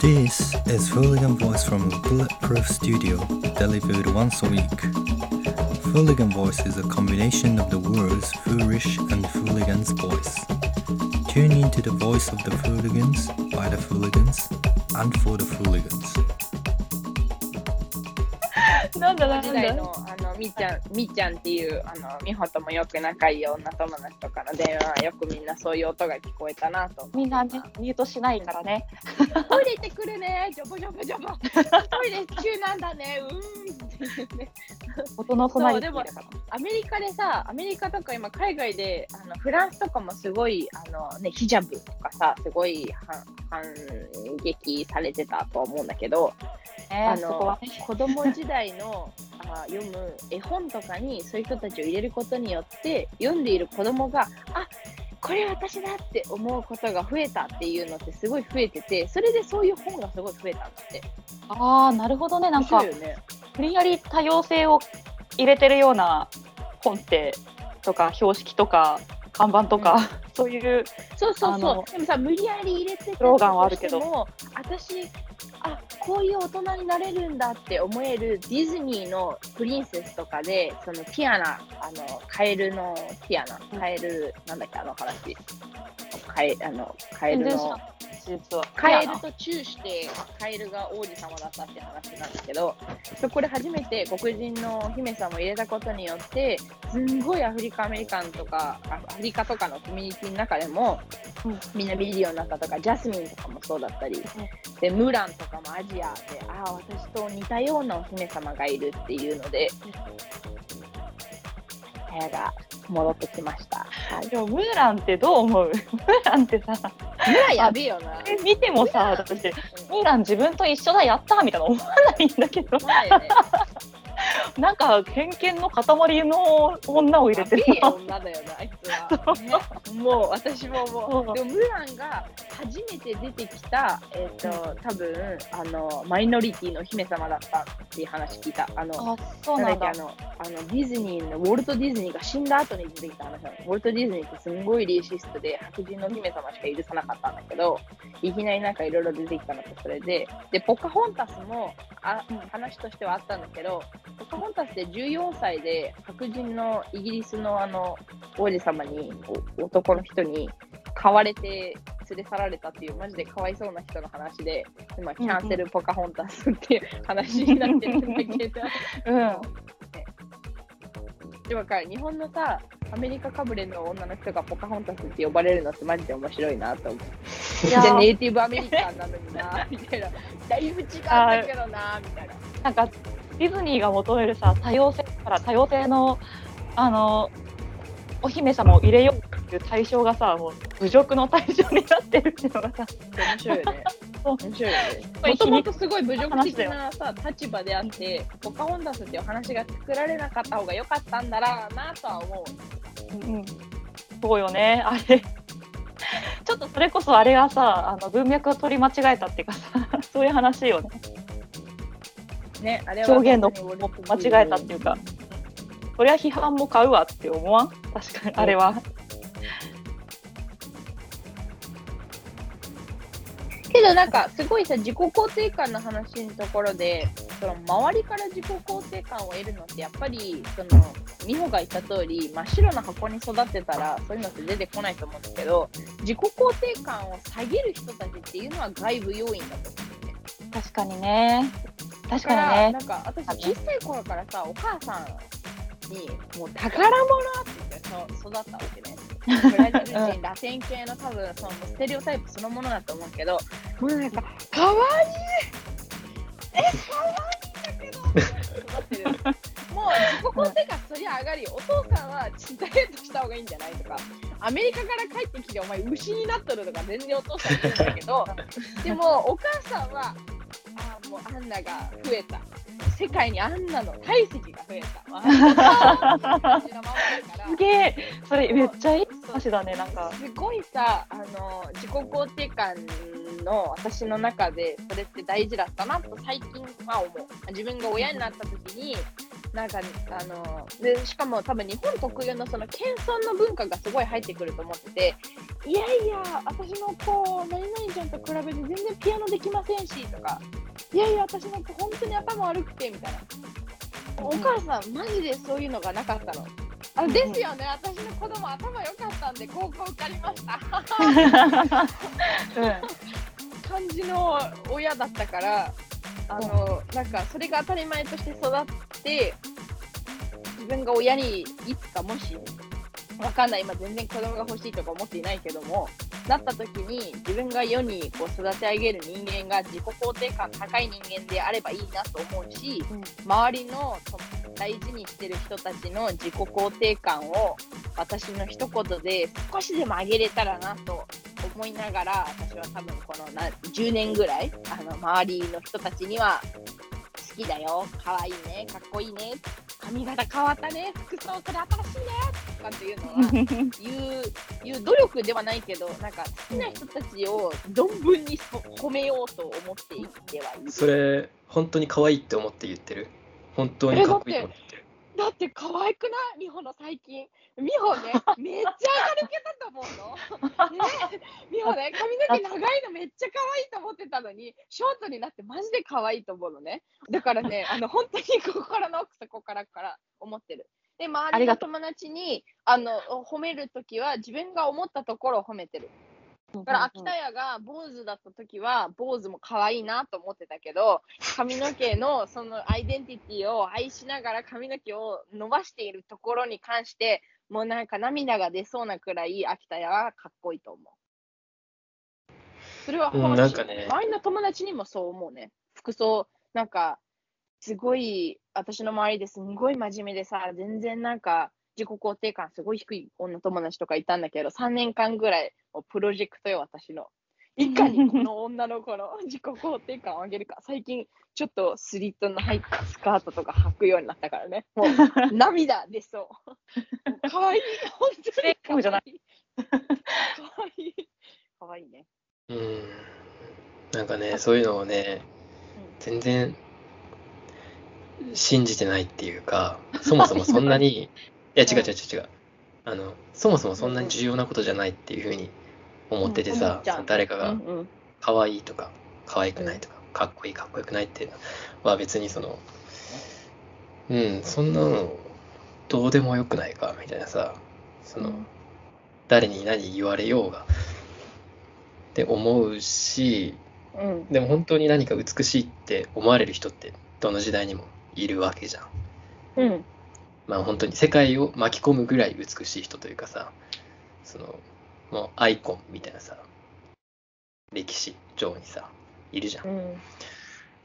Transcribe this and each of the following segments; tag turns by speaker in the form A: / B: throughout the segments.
A: This is Fooligan Voice from Bulletproof Studio, delivered once a week. Fooligan Voice is a combination of the words foolish and fooligan's voice. Tune into the voice of the fooligans, by the fooligans, and for the fooligans.
B: なんだなんだ
C: 時代のあの みーちゃんみーちゃんっていうあの美穂ともよく仲いい女友達とかの電話はよくみんなそういう音が聞こえたなと。
B: みんなね、ミュートしないからね。
C: トイレ行ってくるね。ジョボジョボ。ジョボトイレ中なんだね。うーんってね
B: 音の隣に
C: そうでもアメリカでさアメリカとか今海外であのフランスとかもすごいあの、ね、ヒジャブとかさすごい反反撃されてたと思うんだけど
B: ね
C: あの。子供時代のあ読む絵本とかにそういう人たちを入れることによって読んでいる子供があこれ私だって思うことが増えたっていうのってすごい増えててそれでそういう本がすごい増えたんだって。
B: ああ、なるほどね。なんか無理やり多様性を入れてるような本ってとか標識とか看板とか、そういう
C: そうそうそう。でもさ、無理やり入れてた
B: スローガンはあるけど
C: としても、私、あこういう大人になれるんだって思えるディズニーのプリンセスとかで、そのティアナ、あのカエルのティアナ、カエル、なんだっけ、あの話。カエあのカエルの。カエルとチューしてカエルが王子様だったって話なんだけどそこで初めて黒人のお姫様を入れたことによってすんごいアフリカアメリカンとかあアフリカとかのコミュニティの中でも、
B: うん
C: みんな見れるようになったとかジャスミンとかもそうだったり、でムーランとかもアジアでああ私と似たようなお姫様がいるっていうので部屋が戻ってきました。はい、
B: でもムーランってどう思う？ムーランってさ、
C: ムーランやべえよな。
B: え見てもさ、私、ムーラン自分と一緒だ、やったみたいな思わないんだけど、
C: ね
B: なんか偏見の塊の女を入れてる
C: やべえ
B: な。
C: 女だよな、あいつは。ね もう私もも
B: そう
C: う、でもムーランが初めて出てきた、えっ、と、多分あのマイノリティの姫様だったっていう話聞いた。あの、
B: あ、そうなんだ
C: あ。のあのディズニーのウォルト・ディズニーが死んだ後に出てきた話なの。ウォルト・ディズニーってすんごいレーシストで白人の姫様しか許さなかったんだけど、いきなりなんかいろいろ出てきたのとそれで、で、ポカホンタスもあ話としてはあったんだけど、ポカホンタスって14歳で白人のイギリスのあの王子様に、お男の人に買われて連れ去られたっていう、マジでかわいそうな人の話で、今、キャンセルポカホンタスっていう話になってるんだけど、
B: うん。
C: でもか日本のさ、アメリカかぶれの女の人がポカホンタスって呼ばれるのってマジで面白いなと思う。じゃあネイティブアメリカンなのにな、みたいな。だいぶ違うんだけどな、みたいな。
B: なんかディズニーが求めるさ多様性から多様性のあのお姫様を入れようっていう対象がさもう侮辱の対象になってるっていうのがさ。
C: 面白いよね。
B: そう。
C: 面白いよね。
B: これ
C: もともとすごい侮辱的なさ立場であって、ポカホンタスっていう話が作られなかった方が良かったんだろうなとは思う。
B: うん、そうよね。あれ。ちょっとそれこそあれがさあの文脈を取り間違えたっていうかさそういう話よね
C: ね、あれは
B: 表現の間違えたっていうかそりゃ批判も買うわって思わん？確かにあれは。
C: けどなんかすごいさ自己肯定感の話のところでその周りから自己肯定感を得るのってやっぱりその美穂が言った通り真っ白な箱に育ってたらそういうのって出てこないと思うんだけど自己肯定感を下げる人たちっていうのは外部要因だと思うんだよね。
B: 確かにね確
C: だか
B: にね
C: なんか私小さい頃からさお母さんにもう宝物って言って育ったわけね。ブラジル人、ラテン系の多分そのステレオタイプそのものだと思うけど、もうなんか、かわいいえ、かわいいんだけどってってる。もう自己肯定感そりゃ上がるよ。お父さんはダイエットした方がいいんじゃないとか、アメリカから帰ってきてお前牛になっとるとか全然お父さん言うんだけど、でもお母さんは、もうアンナが増えた。世界にアンナの体積が増えた。
B: すげえ。それめっちゃいい話だねなんか。
C: すごいさあの自己肯定感の私の中でそれって大事だったなと最近は思う。自分が親になった時になんかあのでしかも多分日本特有のその謙遜の文化がすごい入ってくると思ってていやいや私の子何々ちゃんと比べて全然ピアノできませんしとかいやいや私の子本当に頭悪くてみたいな。お母さんマジでそういうのがなかったの。あですよね。私の子供頭良かったんで高校受かりました 感じの親だったからあのなんかそれが当たり前として育って自分が親にいつかもしわかんない今全然子供が欲しいとか思っていないけどもなった時に自分が世にこう育て上げる人間が自己肯定感高い人間であればいいなと思うし、
B: うん。
C: 周りのそ大事にしてる人たちの自己肯定感を私の一言で少しでも上げれたらなと思いながら私は多分このな10年ぐらいあの周りの人たちには好きだよ可愛いねかっこいいね髪型変わったね服装これ新しいねとかっていうのは 言う言う努力ではないけどなんか好きな人たちを存分にそ褒めようと思って生きてはいる
D: それ、本当に可愛いって思って言ってる。本当にかっこいいと思ってる。
C: だって可愛くない？美穂の最近。美穂ね めっちゃ明るけたと思うの、ね、美穂ね髪の毛長いのめっちゃ可愛いと思ってたのにショートになってマジで可愛いと思うのね。だからね あの本当に心の奥底からから思ってる。で周
B: あり
C: の友達にあの褒めるときは自分が思ったところを褒めてるだから秋田屋が坊主だった時は坊主も可愛いなと思ってたけど髪の毛のそのアイデンティティを愛しながら髪の毛を伸ばしているところに関してもうなんか涙が出そうなくらい秋田屋はかっこいいと思う。それは
D: うん
C: 本心
D: なんかね
C: 周りの友達にもそう思うね。服装なんかすごい私の周りですんごい真面目でさ全然なんか自己肯定感すごい低い女友達とかいたんだけど3年間ぐらいもうプロジェクトよ私の。いかにこの女の子の自己肯定感を上げるか。最近ちょっとスリットの入ったスカートとか履くようになったからね。もう 涙出そう。かわいい。本当にかわい。い
B: じゃない。
C: かわい。いかわいいね。
D: うん。なんかね、そういうのをね、全然信じてないっていうか、そもそもそんなに、いや違う違う違う違う。あの、そもそもそんなに重要なことじゃないっていうふうに思ってて
C: 思
D: さ
C: う、
D: 誰かが可愛いとか、可愛くないとか、かっこいい、かっこよくないっていうのは別にその、うん、そんなのどうでもよくないか、みたいなさ、その、
C: うん。
D: 誰に何言われようが、って思うし、
C: うん。
D: でも本当に何か美しいって思われる人ってどの時代にもいるわけじゃん。
C: うん
D: まあ本当に世界を巻き込むぐらい美しい人というかさ、その、もうアイコンみたいなさ、歴史上にさ、いるじゃん。
C: うん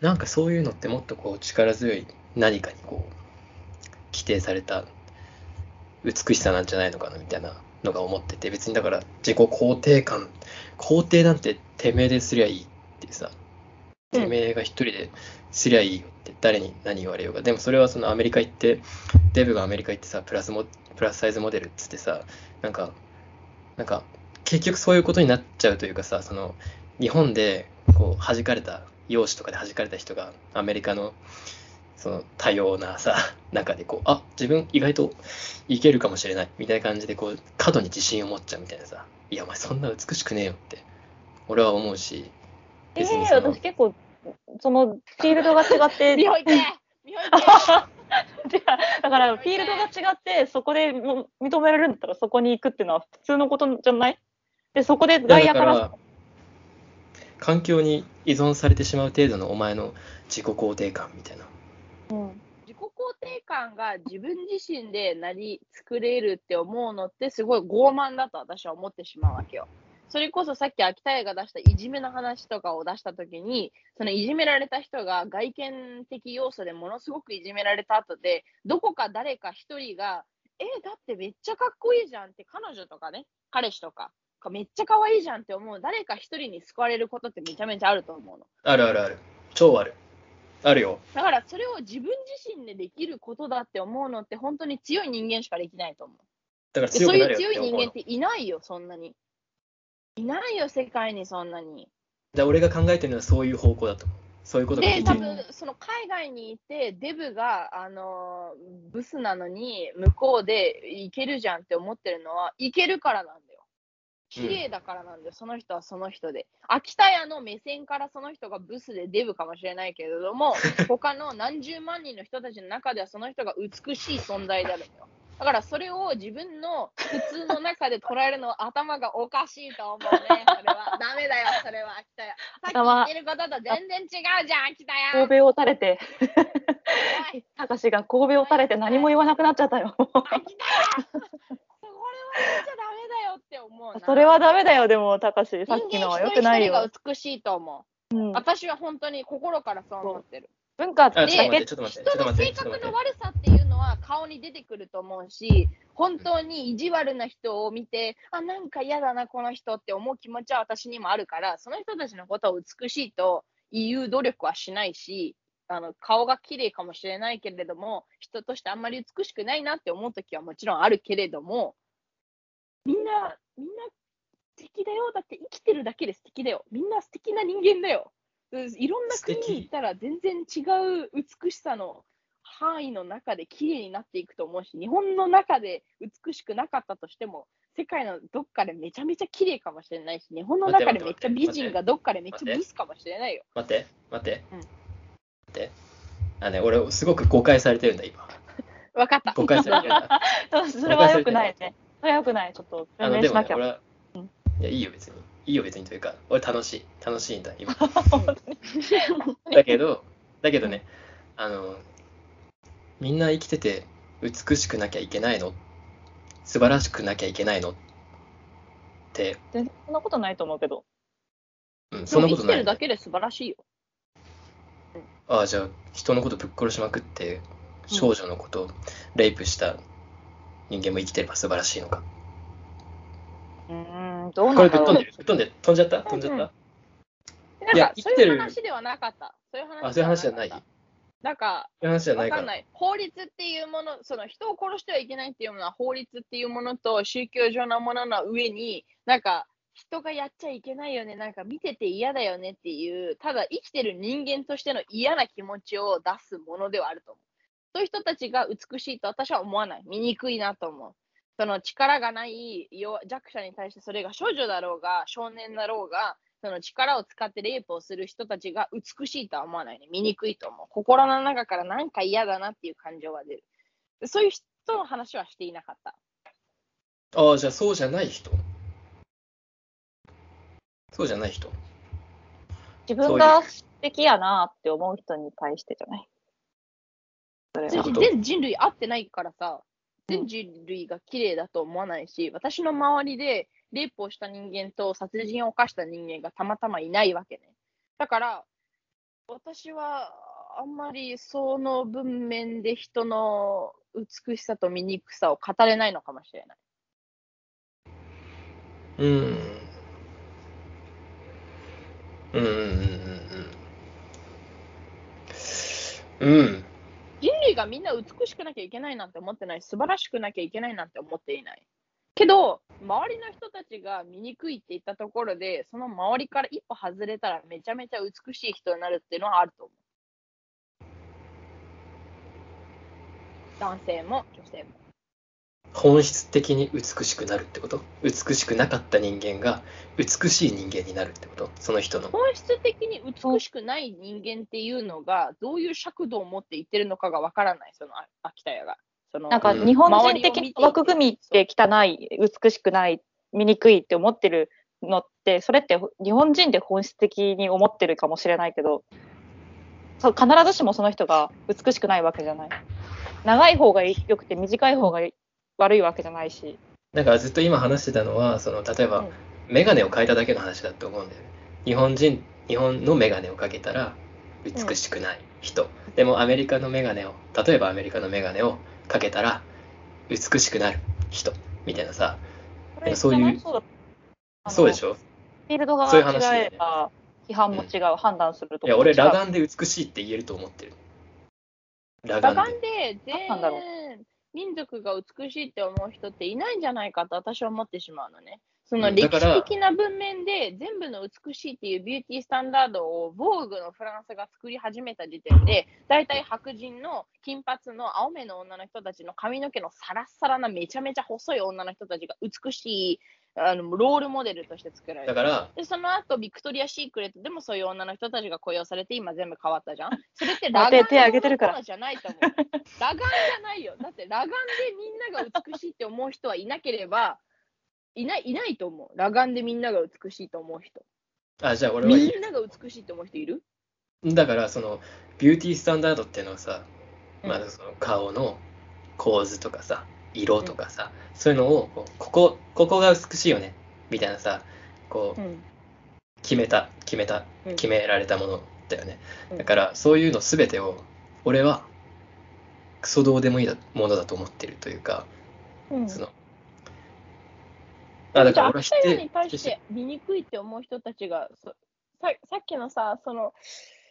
D: なんかそういうのってもっとこう力強い何かにこう、規定された美しさなんじゃないのかなみたいなのが思ってて、別にだから自己肯定感、肯定なんててめえですりゃいいってさ、
C: うん
D: てめえが一人ですりゃいいよって誰に何言われようが。でもそれはそのアメリカ行って、デブがアメリカ行ってさ、プラスモプラスサイズモデルっつってさ、なんか、なんか結局そういうことになっちゃうというかさ、その日本でこう弾かれた、容姿とかで弾かれた人がアメリカのその多様なさ、中でこう、あ、自分意外といけるかもしれないみたいな感じでこう、過度に自信を持っちゃうみたいなさ、いやお前そんな美しくねえよって、俺は思うし、別にその
B: 私結構、そのフィールドが違って、
C: 美穂いて美穂いて
B: 違うだからフィールドが違って、そこでも認められるんだったらそこに行くっていうのは普通のことじゃない？で、そこで外野から
D: だから、環境に依存されてしまう程度のお前の自己肯定感みたいな。
C: 自己肯定感が自分自身でなり作れるって思うのってすごい傲慢だと私は思ってしまうわけよ。それこそさっき秋田屋が出したいじめの話とかを出したときに、そのいじめられた人が外見的要素でものすごくいじめられた後で、どこか誰か一人が、え、だってめっちゃかっこいいじゃんって彼女とかね、彼氏とか、めっちゃ可愛いじゃんって思う誰か一人に救われることってめちゃめちゃあると思うの。
D: あるあるある。超ある。あるよ。
C: だからそれを自分自身でできることだって思うのって本当に強い人間しかできないと思う。
D: だから
C: でそういう
D: 強
C: い人間っ。
D: て
C: いないよ、そんなに。いないよ、世界にそんなに。
D: で俺が考えてるのはそういう方向だと思う。そういうことがで。
C: 多分その海外にいて、デブが、あのーブスなのに、向こうでいけるじゃんって思ってるのは、いけるからなんだよ。綺麗だからなんだよ、その人はその人で。秋田屋の目線からその人がブスでデブかもしれないけれども、他の何十万人の人たちの中ではその人が美しい存在であるんだよ。だからそれを自分の普通の中で捉えるのは頭がおかしいと思うね。それは。ダメだよ、それは秋田屋。さっき言ってることと全然違うじゃん、秋田屋。
B: 神戸を垂れて、たかしが神戸を垂れて何も言わなくなっちゃったよ。
C: 秋田屋それは言っちゃダメだよって思うな。
B: それはダメだよ、でも、たかし。さっきのは良くない
C: 人間一人一人
B: よ。
C: が美しいと思う。
B: うん、
C: 私は本当に心からそう思ってる。
B: 文化って
C: 人の性格の。悪さっていうのは顔に出てくると思うし、本当に意地悪な人を見て、あ、なんか嫌だな、この人って思う気持ちは私にもあるから、その人たちのことを美しいと言う努力はしないし、あの顔が綺麗かもしれないけれども、人としてあんまり美しくないなって思うときはもちろんあるけれども、みんな、みんな素敵だよ。だって生きてるだけで素敵だよ。みんな素敵な人間だよ。うんいろんな国に行ったら全然違う美しさの範囲の中で綺麗になっていくと思うし、日本の中で美しくなかったとしても、世界のどっかでめちゃめちゃ綺麗かもしれないし、日本の中でめっちゃ美人がどっかでめっちゃブスかもしれないよ。
D: 待って、待って。
C: うん
D: 待って。あね、俺、すごく誤解されてるんだ、今。
C: わかった。
D: 誤解されてるんだ。
B: それは良くないね。それは良くない。ちょっと弁明しなき、ゃ。
D: ねいや、いいよ、別に。いいよ、別にというか、俺楽しい。楽しいんだ、今。だけど、だけどね、あの、みんな生きてて美しくなきゃいけないの？素晴らしくなきゃいけないの？って、
B: 全然そんなことないと思うけど。
D: うん、そんなことない
C: 生きてる。だけで素晴らしいよ。
D: ああ、じゃあ、人のことぶっ殺しまくって、少女のことをレイプした人間も生きてれば素晴らしいのか。
B: うーん、どう
D: こ
B: なんだろう
D: 飛んで。飛んでる？飛んじゃった？飛んじゃった、
C: なん
D: いや
C: か、そう
D: 生きてる
C: いう話ではなかった。そういう話
D: あ、そういう話じゃない？
C: なんか、
D: そういう話じゃないか。
C: ない。法律っていうもの、その人を殺してはいけないっていうものは法律っていうものと宗教上のものの上に、なんか人がやっちゃいけないよね、なんか見てて嫌だよねっていう、ただ生きてる人間としての嫌な気持ちを出すものではあると思う。そういう人たちが美しいと私は思わない。醜いなと思う。その力がない弱弱者に対してそれが少女だろうが少年だろうがその力を使ってレイプをする人たちが美しいとは思わないね。醜いと思う。心の中からなんか嫌だなっていう感情は出る。そういう人の話はしていなかった。
D: ああ、じゃあそうじゃない人。そうじゃない人。
B: 自分が素敵やなって思う人に対してじゃない。
C: 全人類合ってないからさ、
B: うん
C: 全人類が綺麗だと思わないし、私の周りでレイプをした人間と殺人を犯した人間がたまたまいないわけね。だから、私はあんまりその文面で人の美しさと醜さを語れないのかもしれない。
D: うん。うん。うん。うん。うん。うん。
C: 類がみんな美しくなきゃいけないなんて思ってない素晴らしくなきゃいけないなんて思っていない。けど、周りの人たちが醜いって言ったところで、その周りから一歩外れたらめちゃめちゃ美しい人になるっていうのはあると思う。男性も女性も。
D: 本質的に美しくなるってこと？美しくなかった人間が美しい人間になるってこと？その人の。
C: 本質的に美しくない人間っていうのが、どういう尺度を持って言ってるのかがわからない、そのあ秋田屋が。その
B: なんか
D: うん
B: 日本人的な枠組みって汚い、美しくない、醜いって思ってるのって、それって日本人で本質的に思ってるかもしれないけど、そう必ずしもその人が美しくないわけじゃない。長い方が良くて短い方が悪いわけじゃないし。
D: なんかずっと今話してたのは、その例えば
C: うん
D: メガネを変えただけの話だと思うんだよね。日本人、日本のメガネをかけたら美しくない人。でもアメリカのメガネを、例えばアメリカのメガネをかけたら美しくなる人みたいなさ、そういう
B: そう
D: でしょ？
B: フィールドが
D: そういう話だよね
B: 違えば、批判も違う、判断するとこ
D: いや、俺、裸眼で美しいって言えると思ってる。裸
C: 裸
D: 眼で。
C: 眼で全民族が美しいって思う人っていないんじゃないかと私は思ってしまうのね。その歴史的な文面で全部の美しいっていうビューティースタンダードをボーグのフランスが作り始めた時点で、大体白人の金髪の青目の女の人たちの髪の毛のサラッサラなめちゃめちゃ細い女の人たちが美しいあのロールモデルとして作られた。
D: だから、
C: で、その後、ビクトリア・シークレットでもそういう女の人たちが雇用されて、今全部変わったじゃん。それって
B: だって
C: 裸眼
B: 手挙げてるから
C: のじゃないと思う。裸眼じゃないよ。だって裸眼でみんなが美しいって思う人はいなければ、いない、いないと思う。裸眼でみんなが美しいと思う人。
D: あ、じゃあ俺は言
C: みんなが美しいと思う人いる？
D: う。だから、その、ビューティースタンダードっていうのはさ、
C: うん
D: まあ、その顔の構図とかさ、色とかさ、そういうのをこう、ここ、ここが美しいよね、みたいなさ、こう、
C: ん。
D: 決めた、決めた、
C: うん。
D: 決められたものだよね。
C: うん。
D: だから、そういうのすべてを、俺は、クソどうでもいいだものだと思ってるというか、
C: うん。
D: その、あ、だから俺は否定
C: に対して醜いって思う人たちが、そささっきのさ、その、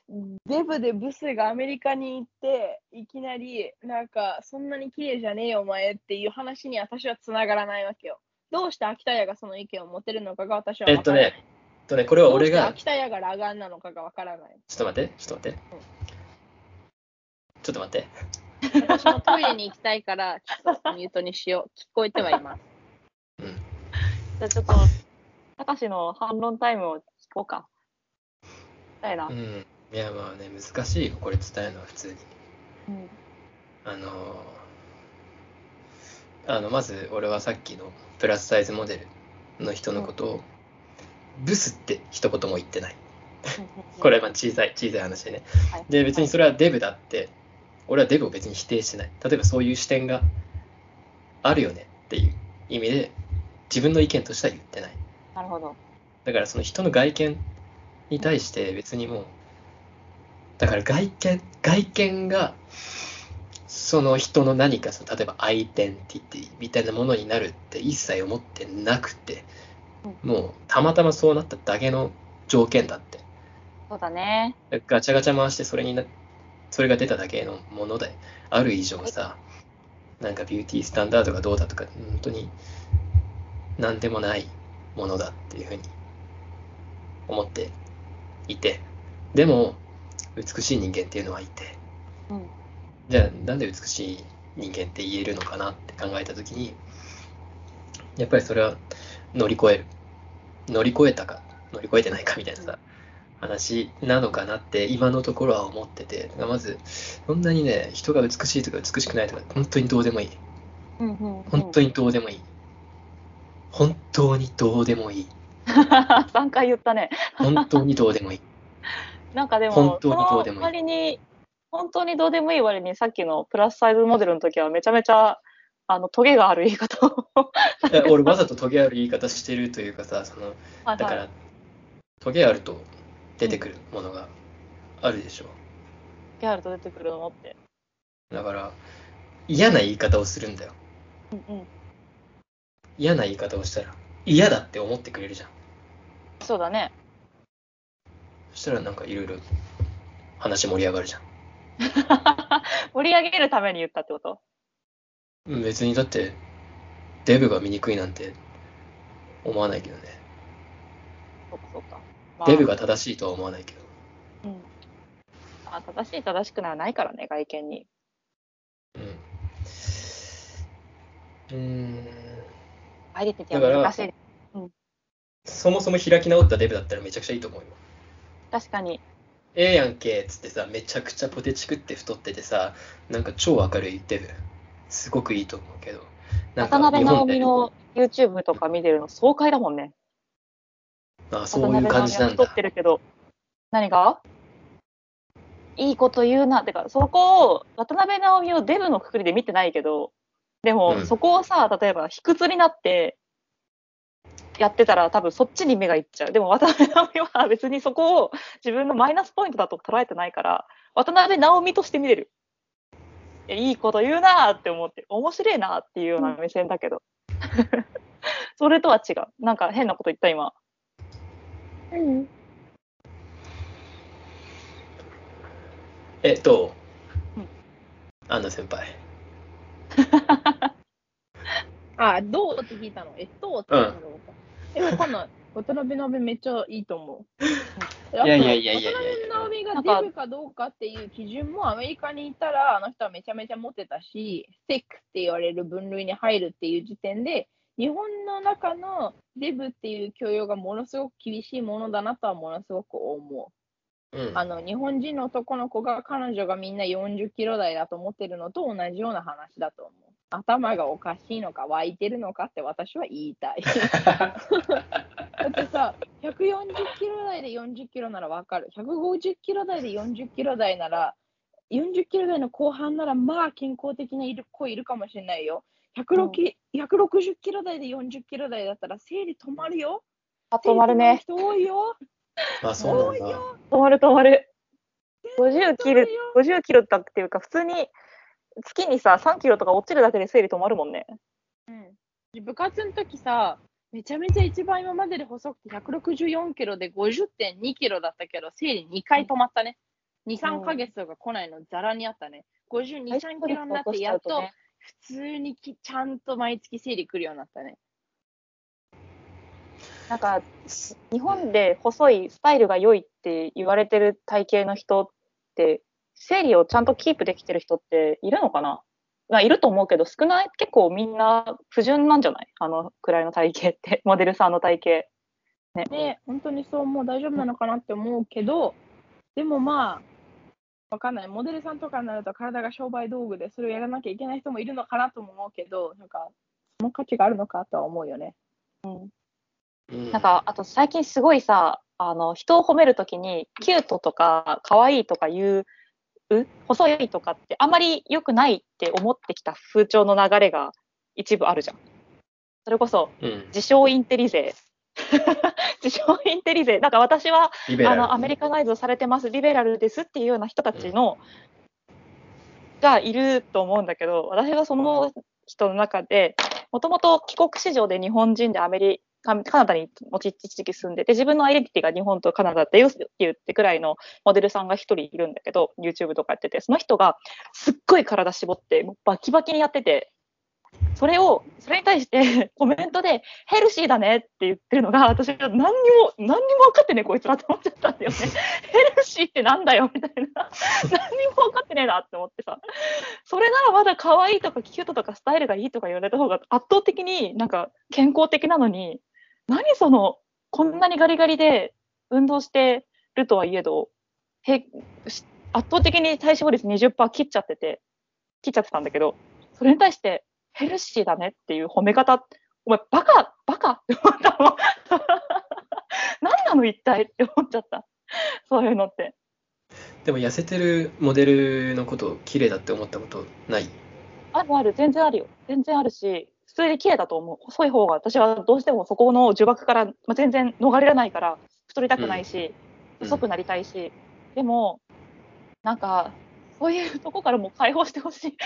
C: デブでブスがアメリカに行って、いきなり、なんか、そんなに綺麗じゃねえよ、お前っていう話に私はつながらないわけよ。どうして秋田屋がその意見を持てるのかが私は
D: えっと
C: 分からない。
D: ね、えっとね、これは俺
C: どうして
D: が、
C: 秋田屋が裸眼なのかが分からない。
D: ちょっと待って、ちょっと待って。ちょっと待って。
C: 私もトイレに行きたいから、ちょっとミュートにしよう。聞こえてはいます。
D: うん。
B: じゃあちょっと、たかしの反論タイムを聞こうか。したいな。
D: うん。いや、まあね、難しいよ、これ伝えるのは普通に。
B: うん
D: あのーあの、まず俺はさっきのプラスサイズモデルの人のことを、ブスって一言も言ってない。これはまあ小さい、小さい話でね。
B: はい
D: で、別にそれはデブだって、俺はデブを別に否定してない。例えばそういう視点があるよねっていう意味で、自分の意見としては言ってない。
B: なるほど。
D: だからその人の外見に対して別にもう、だから外見、外見が、その人の何かその、例えばアイデンティティみたいなものになるって一切思ってなくて、もうたまたまそうなっただけの条件だって。
B: そうだね。
D: ガチャガチャ回してそれにな、それが出ただけのものである以上さ、なんかビューティースタンダードがどうだとか、本当に何でもないものだっていうふうに思っていて、でも美しい人間っていうのはいて、
B: うん。
D: じゃあなんで美しい人間って言えるのかなって考えたときに、やっぱりそれは乗り越える。乗り越えたか、乗り越えてないかみたいなさ、話なのかなって今のところは思ってて、まず、そんなにね、人が美しいとか美しくないとか、本当にどうでもいい。
B: うんうん、うん。
D: 本当にどうでもいい。本当にどうでもいい。
B: 3回言ったね。
D: 本当にどうでもいい。
B: なんかでも、
D: 本当にどうでもいい
B: 本当にどうでもいい割に、さっきのプラスサイズモデルの時はめちゃめちゃ、あの、トゲがある言い方を。
D: 俺わざとトゲある言い方してるというかさ、その、だから、トゲあると出てくるものがあるでしょ。
B: トゲあると出てくるのって。
D: だから、嫌な言い方をするんだよ。
B: うんうん。
D: 嫌な言い方をしたら、嫌だって思ってくれるじゃん。
B: そうだね。
D: そしたらなんかいろいろ話盛り上がるじゃん。
B: 盛り上げるために言ったってこと？
D: うん別にだって、デブが醜いなんて思わないけどね。
B: そうかそうか。まあ
D: デブが正しいとは思わないけど。
B: うん。あ正しい正しくないはないからね、外見に。
D: うん。うーん。
B: アイデンティティは難しい。
D: そもそも開き直ったデブだったらめちゃくちゃいいと思うよ。
B: 確かに。
D: ええやんけっつってさ、めちゃくちゃポテチ食って太っててさ、なんか超明るいデブ。すごくいいと思うけど。
B: 渡辺直美
D: 日
B: の YouTube とか見てるの爽快だもんね。
D: 本であ、そういう感じなんだ
B: 太っ。てるけど。何が？いいこと言うな。てか、そこを、渡辺直美をデブのくくりで見てないけど、でも、
D: うん
B: そこをさ、例えば、卑屈になって、やってたら多分そっちに目がいっちゃう。でも渡辺直美は別にそこを自分のマイナスポイントだと捉えてないから、渡辺直美として見れる。いやいいこと言うなーって思って、面白いなーっていうような目線だけど。それとは違う。なんか変なこと言った今。
C: うん。
D: え、どう
B: うん
D: アンナ先輩。
C: あ、どうって聞いたの？えっとって聞いたの？か。え、わかんない。渡辺直美めっちゃいいと思う。い
D: やいやいやいや
C: 渡辺直美がデブかどうかっていう基準もアメリカにいたら、あの人はめちゃめちゃモテたし、セックって言われる分類に入るっていう時点で、日本の中のデブっていう教養がものすごく厳しいものだなとはものすごく思う。
D: うん。
C: あの日本人の男の子が彼女がみんな40キロ台だと思ってるのと同じような話だと思う。頭がおかしいのか湧いてるのかって私は言いたい。だってさ、140キロ台で40キロならわかる。150キロ台で40キロ台なら、40キロ台の後半ならまあ健康的ないる子いるかもしれないよ。106 160キロ台で40キロ台だったら生理止まるよ。
B: あ、止まるね。
C: 生理止まる人多いよ。
D: あ、そうなんだ。
B: 止まる止まる。50切る
C: 止まるよ、
B: 50キロだっていうか、普通に月にさ、3キロとか落ちるだけで生理止まるもんね。
C: うん、部活の時さ、めちゃめちゃ一番今までで細くて164キロで50.2キロだったけど、生理2回止まったね。2、3ヶ月とか来ないのざらにあったね。52、3キロになってやっと
B: ね
C: 普通にきちゃんと毎月生理来るようになったね。
B: なんか、日本で細いスタイルが良いって言われてる体型の人って、生理をちゃんとキープできてる人っているのかな？まあ、いると思うけど、少ない？結構みんな不純なんじゃない？あのくらいの体型って、モデルさんの体型。
C: で、本当にそうもう大丈夫なのかなって思うけど、でもまあ、わかんない。モデルさんとかになると体が商売道具でそれをやらなきゃいけない人もいるのかなとも思うけど、なんか、その価値があるのかとは思うよね。
D: うん。
B: なんか、あと最近すごいさ、あの、人を褒めるときに、キュートとか、可愛いとか言う、う細いとかってあんまり良くないって思ってきた風潮の流れが一部あるじゃん。それこそ、
D: うん。
B: 自称インテリ勢。自称インテリ勢。なんか私は。あの、アメリカナイズされてます、リベラルですっていうような人たちの、がいると思うんだけど、私はその人の中で、もともと帰国子女で日本人でアメリカ、ナダにもち一時期住んでて、自分のアイデンティティが日本とカナダだよって言ってくらいのモデルさんが一人いるんだけど、YouTube とかやってて、その人がすっごい体絞って、もうバキバキにやってて、それを、それに対してコメントで、ヘルシーだねって言ってるのが、私は何にも、何にも分かってねえ、こいつらって思っちゃったんだよね。ヘルシーってなんだよみたいな。何にも分かってねえなって思ってさ。それならまだ可愛いとかキュートとかスタイルがいいとか言われた方が圧倒的になんか健康的なのに、何その、こんなにガリガリで運動してるとはいえど、へし圧倒的に体脂肪率20%切っちゃってて、切っちゃってたんだけど、それに対してヘルシーだねっていう褒め方、お前バカバカって思ったの。何なの一体って思っちゃった。そういうのって。
D: でも痩せてるモデルのことを綺麗だって思ったことない？
B: あるある、全然あるよ。全然あるし、普通に綺麗だと思う。細い方が、私はどうしてもそこの呪縛から、まあ、全然逃れられないから、太りたくないし、
D: うん
B: 細くなりたいし、でも、なんか、そういうとこからもう解放してほしい。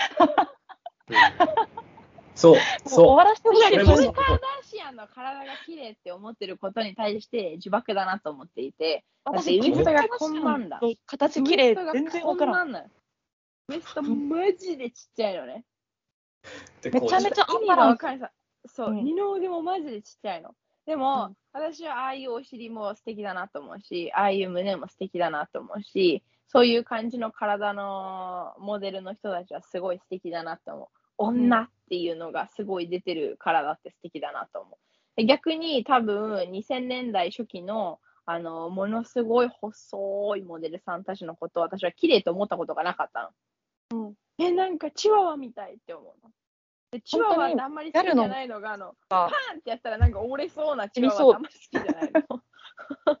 D: うん そう、
B: もう終
D: そ
B: わらせてほしい。
D: それ
C: カーダシアンの体が綺麗って思ってることに対して呪縛だなと思っていて、
B: 私、
C: ウエストがこんなんだ。
B: 形綺麗
C: ウエストが
B: 全然わからん。
C: ウエストマジでちっちゃいのね。
B: めちゃめちゃア
C: 意味が
B: ンバランス。
C: わかるさ。そう、
B: うん
C: 二の腕もマジでちっちゃいの。でも、
B: うん
C: 私はああいうお尻も素敵だなと思うし、ああいう胸も素敵だなと思うし、そういう感じの体のモデルの人たちはすごい素敵だなと思う。女っていうのがすごい出てる体って素敵だなと思う。で逆に多分2000年代初期のあのものすごい細いモデルさんたちのことを私は綺麗と思ったことがなかったの。
B: うん
C: え、なんかチワワみたいって思うの。でチワワってあんまり好きじゃないのが、あの、パ
B: が
C: ーンってやったらなんか折れそうなチワワってあんまり好きじゃないの。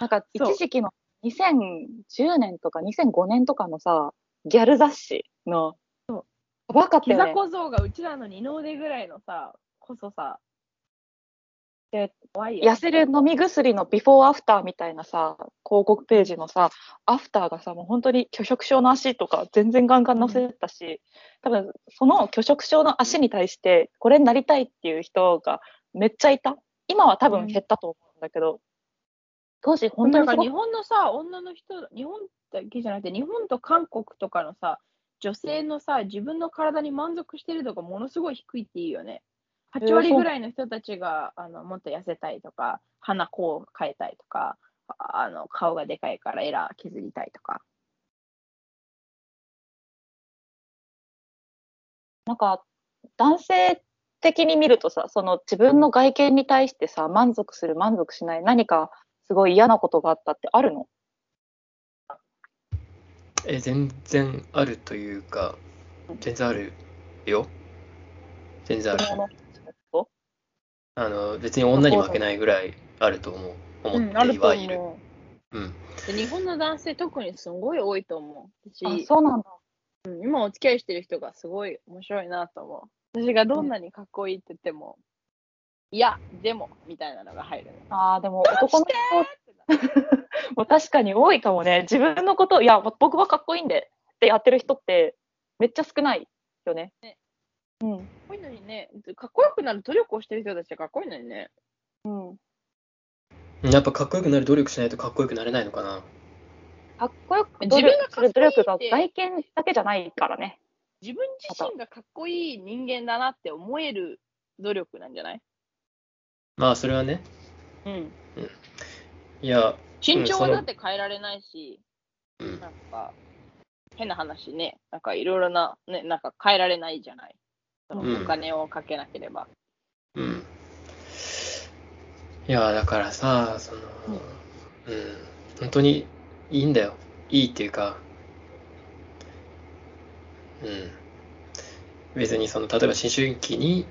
B: なんか一時期の2010年とか2005年とかのさ、ギャル雑誌の、
C: そう
B: やばかったよね。
C: 膝小僧がうちらの二の腕ぐらいのさ、細さ。
B: で。痩せる飲み薬のビフォーアフターみたいなさ、広告ページのさ、アフターがさ、もう本当に拒食症の足とか全然ガンガン載せてたし、多分その拒食症の足に対して、これになりたいっていう人がめっちゃいた。今は多分減ったと思うんだけど、当時本当にすごく
C: 本のさ、女の人、日本だけじゃなくて、日本と韓国とかのさ、女性のさ、自分の体に満足してるとかものすごい低いっていうよね。8割ぐらいの人たちがあのもっと痩せたいとか、鼻こう変えたいとか、ああの顔がでかいからエラー削りたいとか。
B: なんか、男性的に見るとさ、その自分の外見に対してさ、満足する、満足しない、何かすごい嫌なことがあったってあるの？
D: え、全然あるというか、全然あるよ。全然ある。
B: と
D: あの、別に女に負けないぐらいあると思う。思
C: うん、
D: って
C: あると
D: はいる。
C: 思
D: うん。
C: 日本の男性特にすごい多いと思う。
B: あ、
C: 私、
B: そうなんだ。
C: うん今お付き合いしてる人がすごい面白いなと思う。私がどんなにかっこいいって言っても、いや、でも、みたいなのが入るの。
B: ああ、でも男の人も確かに多いかもね。自分のこと、いや、僕はかっこいいんでってやってる人ってめっちゃ少ないよね。
C: ね
B: うん。
C: かっこいいのにね、かっこよくなる努力をしてる人たちはかっこいいのにね。
B: うん。
D: やっぱかっこよくなる努力しないとかっこよくなれないのかな。
B: かっこよく
C: 自分が
B: する努力が
C: かっこいいって
B: 外見だけじゃないからね。
C: 自分自身がかっこいい人間だなって思える努力なんじゃない？
D: まあ、それはね。
C: うん。
D: いや、
C: 身長はだって変えられないし、
D: うん。
C: なんか、変な話ね、なんかいろいろな、ね、なんか変えられないじゃない。その
D: うん
C: お金をかけなければ。
D: うん。いや、だからさ、その、うん、本当にいいんだよ。いいっていうか、うん。別にその、例えば思春期に、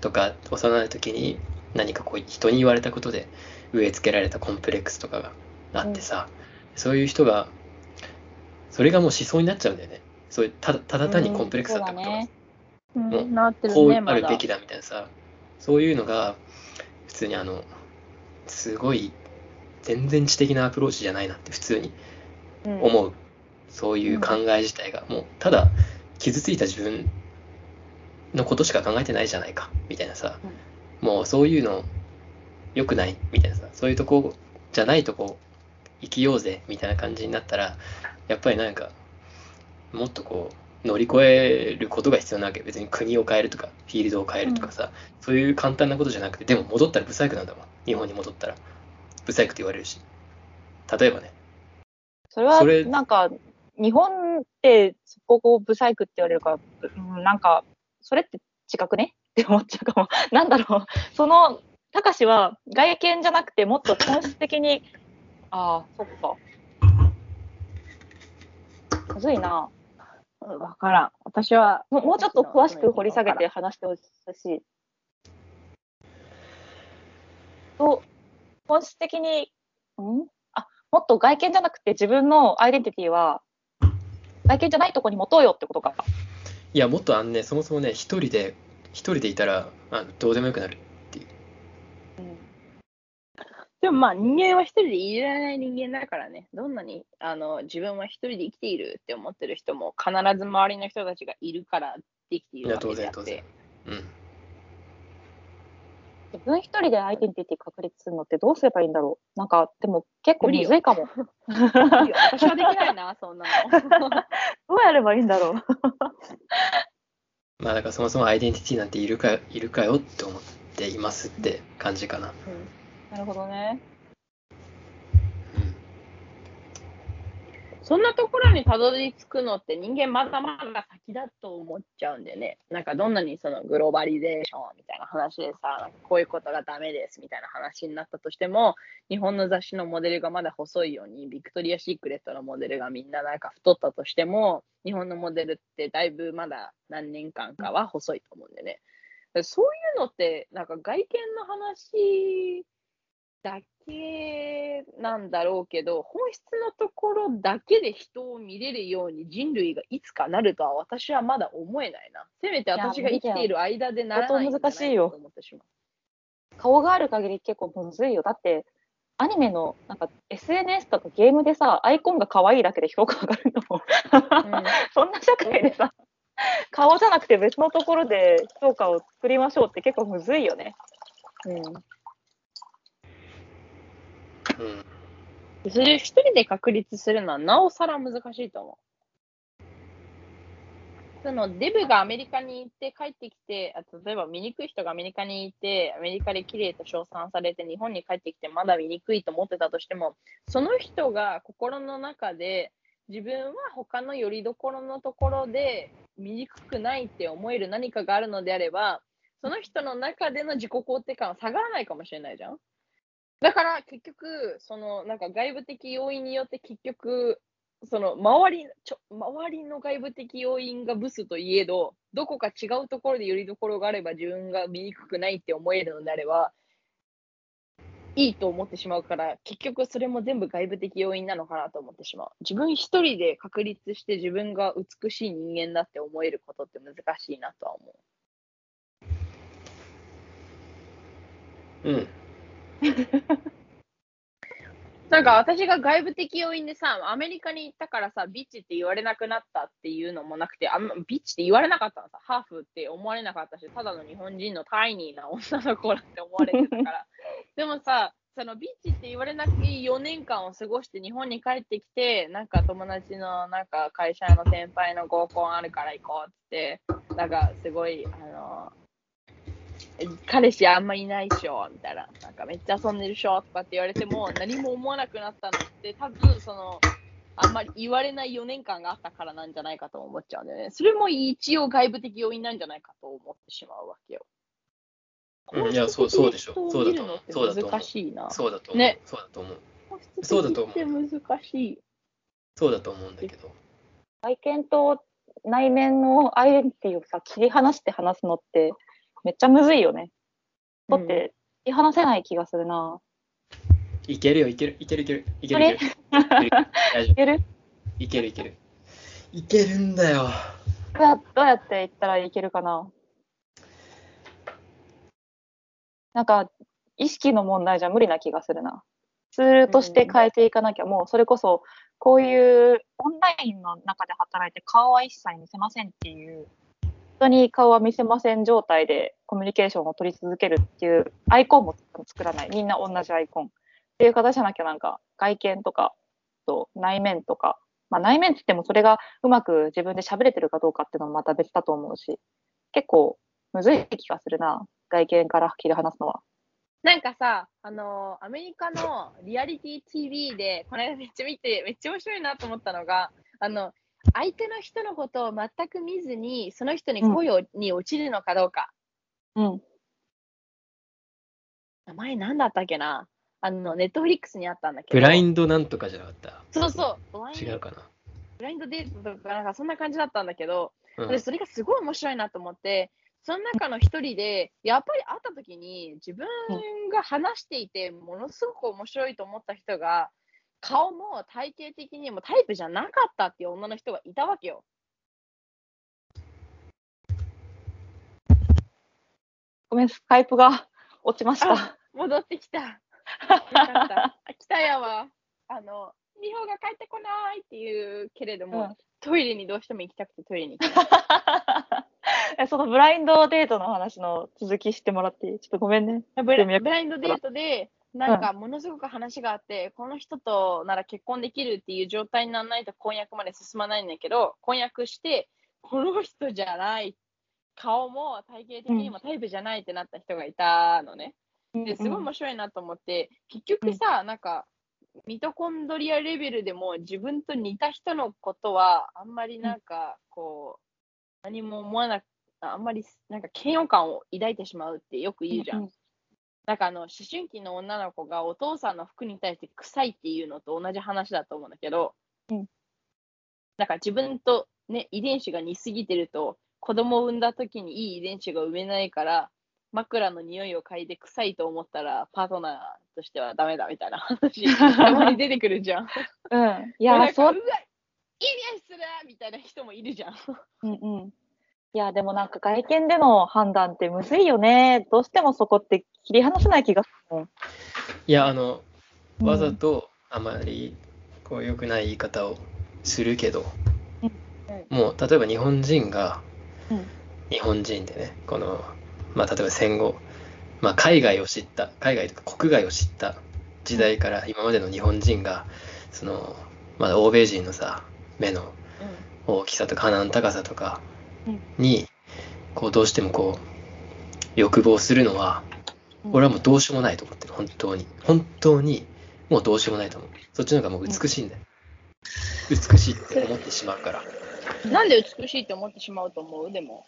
D: とか、幼い時に何かこう、人に言われたことで植え付けられたコンプレックスとかがあってさ、そういう人が、それがもう思想になっちゃうんだよね。そういう、ただ、ただ単にコンプレックスだったことが。
B: うん
C: うん
D: もう
C: なってる
D: こう。あるべきだ。みたいなさ、そういうのが、普通にあの、すごい、全然知的なアプローチじゃないなって普通に
B: うん
D: 思う。そういう考え自体が、もう、ただ、傷ついた自分のことしか考えてないじゃないか、みたいなさ、もうそういうの、良くない、みたいなさ、そういうとこじゃないとこ、生きようぜ、みたいな感じになったら、やっぱりなんか、もっとこう、乗り越えることが必要なわけ。別に国を変えるとか、フィールドを変えるとかさ、そういう簡単なことじゃなくて、でも戻ったらブサイクなんだもん。日本に戻ったら。ブサイクって言われるし。例えばね。
B: それはなんか、日本ってそこをブサイクって言われるから、うんなんか、それって違くね？って思っちゃうかも。なんだろう、その、たかしは外見じゃなくてもっと本質的に、ああ、そっか。むずいな。
C: うんわからん。私は、
B: もうもうちょっと詳しく掘り下げて話してほしい。と、本質的に、ん？あ、もっと外見じゃなくて自分のアイデンティティは、外見じゃないとこに持とうよってことか。
D: いや、もっとあのね、そもそもね、一人で、一人でいたら、あのどうでもよくなる。
C: でもまあ人間は一人でいられない人間だからね、どんなにあの自分は一人で生きているって思ってる人も必ず周りの人たちがいるからできているわ
D: 当
C: けであって
D: 然当然。。うん。
B: 自分一人でアイデンティティ確立するのってどうすればいいんだろうなんか、でも結構むずいかも。
C: 私はできないな、そんなの。
B: どうやればいいんだろう
D: まあだからそもそもアイデンティティなんているか、いるかよって思っていますって感じかな。
B: なるほどね。
C: そんなところにたどり着くのって人間まだまだ先だと思っちゃうんでね。なんかどんなにそのグローバリゼーションみたいな話でさ、こういうことがダメですみたいな話になったとしても、日本の雑誌のモデルがまだ細いように、ビクトリア・シークレットのモデルがみんななんか太ったとしても、日本のモデルってだいぶまだ何年間かは細いと思うんでね。そういうのって、なんか外見の話だけなんだろうけど、本質のところだけで人を見れるように人類がいつかなるとは私はまだ思えないな。せめて私が生きている間でならないんじゃないか
B: 相当難しいよ
C: と思ってしまう。
B: 顔がある限り結構むずいよ。だって、アニメの、なんか SNS とかゲームでさ、アイコンが可愛いだけで評価上がるんだもん。そんな社会でさ、顔じゃなくて別のところで評価を作りましょうって結構むずいよね。
C: うん
D: うん。
C: それ一人で確立するのはなおさら難しいと思う。そのデブがアメリカに行って帰ってきて、例えば醜い人がアメリカに行って、アメリカで綺麗と称賛されて、日本に帰ってきてまだ醜いと思ってたとしても、その人が心の中で自分は他の拠り所のところで醜くないって思える何かがあるのであれば、その人の中での自己肯定感は下がらないかもしれないじゃん。だから結局、そのなんか外部的要因によって結局、その周りちょ周りの外部的要因がブスといえど、どこか違うところでよりどころがあれば自分が醜くないって思えるのであれば、いいと思ってしまうから、結局それも全部外部的要因なのかなと思ってしまう。自分一人で確立して自分が美しい人間だって思えることって難しいなとは思う。
D: うん。
C: なんか私が外部的要因でさ、アメリカに行ったからさ、ビッチって言われなくなったっていうのもなくて、あんまビッチって言われなかったのさ、ハーフって思われなかったし、ただの日本人のタイニーな女の子だって思われてたから。でもさ、そのビッチって言われなくていい4年間を過ごして日本に帰ってきて、なんか友達のなんか会社の先輩の合コンあるから行こうって言って、なんかすごい、あの、彼氏あんまいないっしょみたいな、なんかめっちゃ遊んでるっしょとかって言われても、何も思わなくなったのって、多分その、あんまり言われない4年間があったからなんじゃないかと思っちゃうんだよね。それも一応外部的要因なんじゃないかと思ってしまうわけよ。
D: うんいやそうそうでしょそうだと思うそうだと思う
C: 難しいな。
D: そうだと思う。
C: ね
D: そうだと思う。そうだと思う
C: 難しい。
D: そうだと思うんだけど。
B: 外見と内面のアイデンティティをさ、切り離して話すのって、めっちゃむずいよね。だって、切り離せない気がするな。
D: いけるよ、いける、いける、いける、いける、いける。
B: いける？
D: 夫。いける、いける。んだよ。
B: どうやどうやって言ったらいけるかな？なんか、意識の問題じゃ無理な気がするな。ツールとして変えていかなきゃ、もうそれこそ、こういうオンラインの中で働いて顔は一切見せませんっていう、本当に顔は見せません状態でコミュニケーションを取り続けるっていうアイコンも作らない。みんな同じアイコン。っていう形じゃなきゃなんか外見とかと内面とか、まあ内面って言ってもそれがうまく自分で喋れてるかどうかっていうのもまた別だと思うし、結構むずい気がするな。外見から切り離すのは。
C: なんかさ、あのアメリカのリアリティ TV で、この間めっちゃ見て、めっちゃ面白いなと思ったのが、あの、相手の人のことを全く見ずに、その人に恋をに落ちるのかどうか。
B: うん。
C: 名前なんだったっけな？あの、ネットフリックスにあったんだけど。
D: ブラインドなんとかじゃなかった？
C: そうそう。
D: 違うかな？
C: ブラインドデートとか、なんかそんな感じだったんだけど、
D: うん
C: でそれがすごい面白いなと思って、その中の一人で、やっぱり会った時に自分が話していて、ものすごく面白いと思った人が、顔も体型的にもタイプじゃなかったっていう女の人がいたわけよ。
B: ごめん、スカイプが落ちました。
C: あ戻ってきた。よかった。あ来たやわ。あの、美穂が帰ってこないっていうけれども、
B: うん
C: トイレにどうしても行きたくてトイレに行った。
B: えそのブラインドデートの話の続きしてもらっていい？ちょっとごめんね。
C: ブラインドデートで、なんかものすごく話があって、この人となら結婚できるっていう状態にならないと婚約まで進まないんだけど、婚約して、この人じゃない、顔も体型的にもタイプじゃないってなった人がいたのね。ですごい面白いなと思って、結局さ、なんか、ミトコンドリアレベルでも自分と似た人のことは、あんまりなんか、こう、何も思わなく、あんまりなんか嫌悪感を抱いてしまうってよく言うじゃん。
B: うん
C: なんかあの、思春期の女の子がお父さんの服に対して臭いっていうのと同じ話だと思うんだけど、
B: うん
C: なんか自分とね、遺伝子が似すぎてると、子供を産んだ時にいい遺伝子が産めないから、枕の匂いを嗅いで臭いと思ったら、パートナーとしてはダメだみたいな話、たまに出てくるじゃん。
B: うん。いや、そう
C: うわ、いい匂いするみたいな人もいるじゃん。
B: うんうん。いや、でもなんか外見での判断ってむずいよね。どうしてもそこって切り離せない気がする。
D: いや、あの、
B: うん。
D: わざとあまりこう良くない言い方をするけど、もう例えば日本人が、
B: うん。
D: 日本人でね、この、まあ例えば戦後、まあ海外を知った、海外とか国外を知った時代から今までの日本人が、その、まだ欧米人のさ、目の大きさとか鼻の高さとか、に、こうどうしてもこう、欲望するのは、俺はもうどうしようもないと思ってる、本当に。本当に、もうどうしようもないと思う。そっちの方がもう美しいんだよ。美しいって思ってしまうから。
C: なんで美しいって思ってしまうと思う？でも。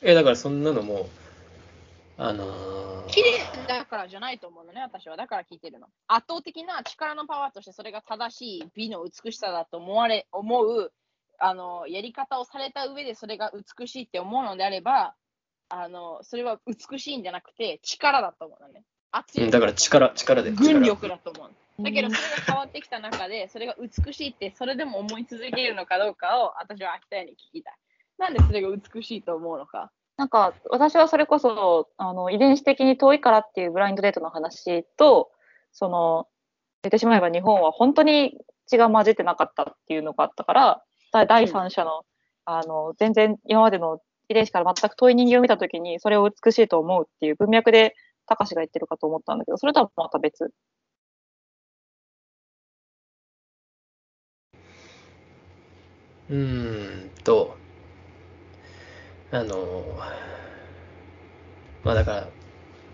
D: え、だからそんなのもう、あのー
C: 綺麗だからじゃないと思うのね、私は。だから聞いてるの。圧倒的な力のパワーとしてそれが正しい美の美しさだと思われ、思う、あの、やり方をされた上でそれが美しいって思うのであれば、あの、それは美しいんじゃなくて力だと思うのね。熱い
D: うんだから力、力で。
C: 軍
D: 力
C: 力だと思う。だけど、それが変わってきた中で、それが美しいって、それでも思い続けるのかどうかを、私は秋田屋に聞きたい。なんでそれが美しいと思うのか？
B: なんか、私はそれこそ、あの、遺伝子的に遠いからっていうブラインドデートの話と、その、言ってしまえば日本は本当に血が混じってなかったっていうのがあったから、だ第三者の、あの、全然今までの遺伝子から全く遠い人間を見たときに、それを美しいと思うっていう文脈で、高志が言ってるかと思ったんだけど、それとはまた別。
D: うーんと、あの、まあだから、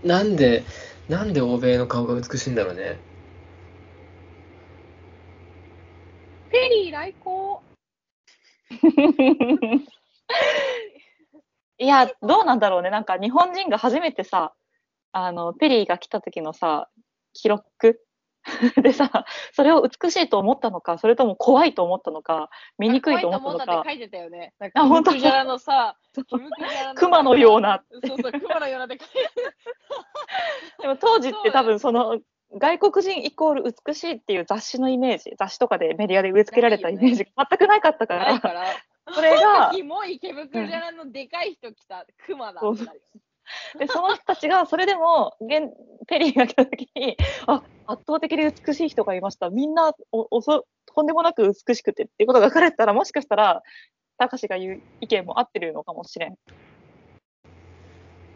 D: なんで、なんで欧米の顔が美しいんだろうね。
C: ペリー来航
B: いや、どうなんだろうね。なんか日本人が初めてさ、あの、ペリーが来た時のさ、記録 でさ、それを美しいと思ったのか、それとも怖いと思ったのか、見にくいと思ったのか
C: 書いてたよね。なんか、
B: あ本当？
C: キムクジャラのさ、
B: 熊のような。
C: そうそう、熊のようなって書いて
B: でも当時って多分その、外国人イコール美しいっていう雑誌のイメージ、雑誌とかでメディアで植え付けられたイメージが全くなかったか、
C: ないからら、
B: それが、
C: キモいケムクジャラのでかい人来た、熊だ
B: そう
C: ってなる
B: で、その人たちが、それでも、現ペリーが来た時に、あ、圧倒的に美しい人がいました。みんなおおそ、とんでもなく美しくてっていうことが書かれてたら、もしかしたら、高志が言う意見も合ってるのかもしれん。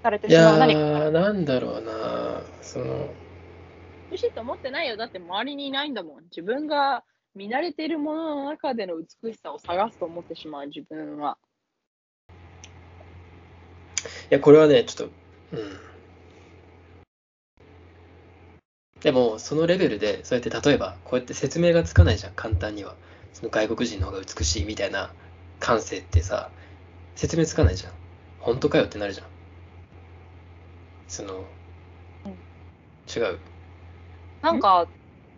B: されて
D: いや
B: しまう何か。
D: ー、なんだろうな、その、
C: 美しいと思ってないよ。だって周りにいないんだもん。自分が見慣れているものの中での美しさを探すと思ってしまう自分は。
D: いや、これはね、ちょっと、うん。でも、そのレベルで、そうやって例えば、こうやって説明がつかないじゃん、簡単には。その外国人の方が美しいみたいな感性ってさ、説明つかないじゃん。本当かよってなるじゃん。その、違う。
B: なんか、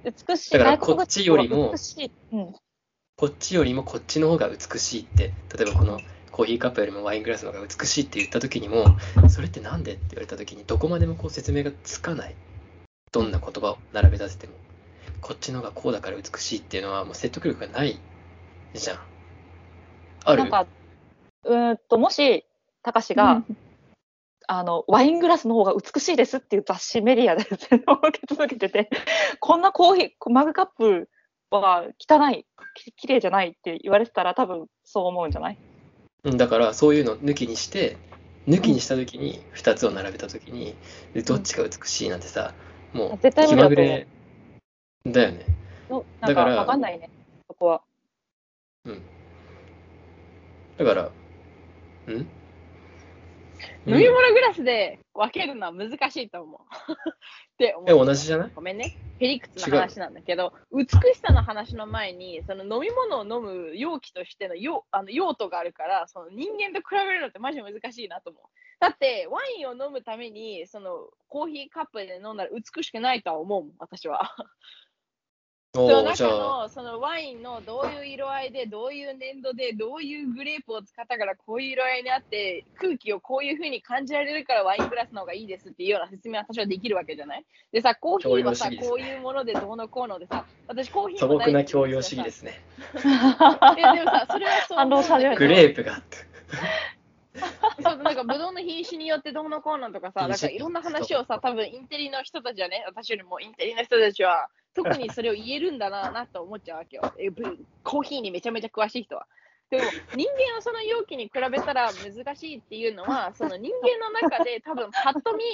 B: 美しい。
D: だからこっちよりも
B: 美しい。うん。
D: こっちよりもこっちの方が美しいって、例えばこのコーヒーカップよりもワイングラスの方が美しいって言った時にも、それってなんでって言われた時に、どこまでもこう説明がつかない。どんな言葉を並べ立てても。こっちの方がこうだから美しいっていうのはもう説得力がないじゃん。ある？
B: なんか、うーんと、もし、高志が、あの、ワイングラスの方が美しいですっていう雑誌メディアで全を受け続けてて、こんなコーヒー、マグカップは汚い、き綺麗じゃないって言われてたら多分そう思うんじゃない？
D: うんだからそういうの抜きにして、抜きにした時に、2つを並べた時に、でどっちが美しいなんてさ、もう
B: 絶対無
D: 気まぐれだよね。だから
B: わかんないね、そこは。
D: うん。だから、うん？
C: 飲み物グラスで分けるのは難しいと思う。って思う。
D: え、同じじゃない？
C: ごめんね。へりくつの話なんだけど、美しさの話の前に、その飲み物を飲む容器としての用あの用途があるから、その人間と比べるのってマジで難しいなと思う。だって、ワインを飲むために、そのコーヒーカップで飲んだら美しくないとは思うもん、私は。その中
D: あ、
C: のそのワインのどういう色合いで、どういう粘土で、どういうグレープを使ったからこういう色合いにあって、空気をこういう風に感じられるからワイングラスの方がいいですっていうような説明は私はできるわけじゃない？でさ、コーヒーはさ、
D: ね。
C: こういうものでどうのこうのでさ、私コーヒー
D: 素朴な教養主義ですね。
C: ででもさ、それはそう
B: 反論される
D: グレープがあって。
C: そうなんかブドウの品種によってどうのこうのとかさ、なんかいろんな話をさ、多分インテリの人たちはね、私よりもインテリの人たちは、特にそれを言えるんだななと思っちゃうわけよ。えぶコーヒーにめちゃめちゃ詳しい人は。でも人間をその容器に比べたら難しいっていうのは、その人間の中で多分パッと見、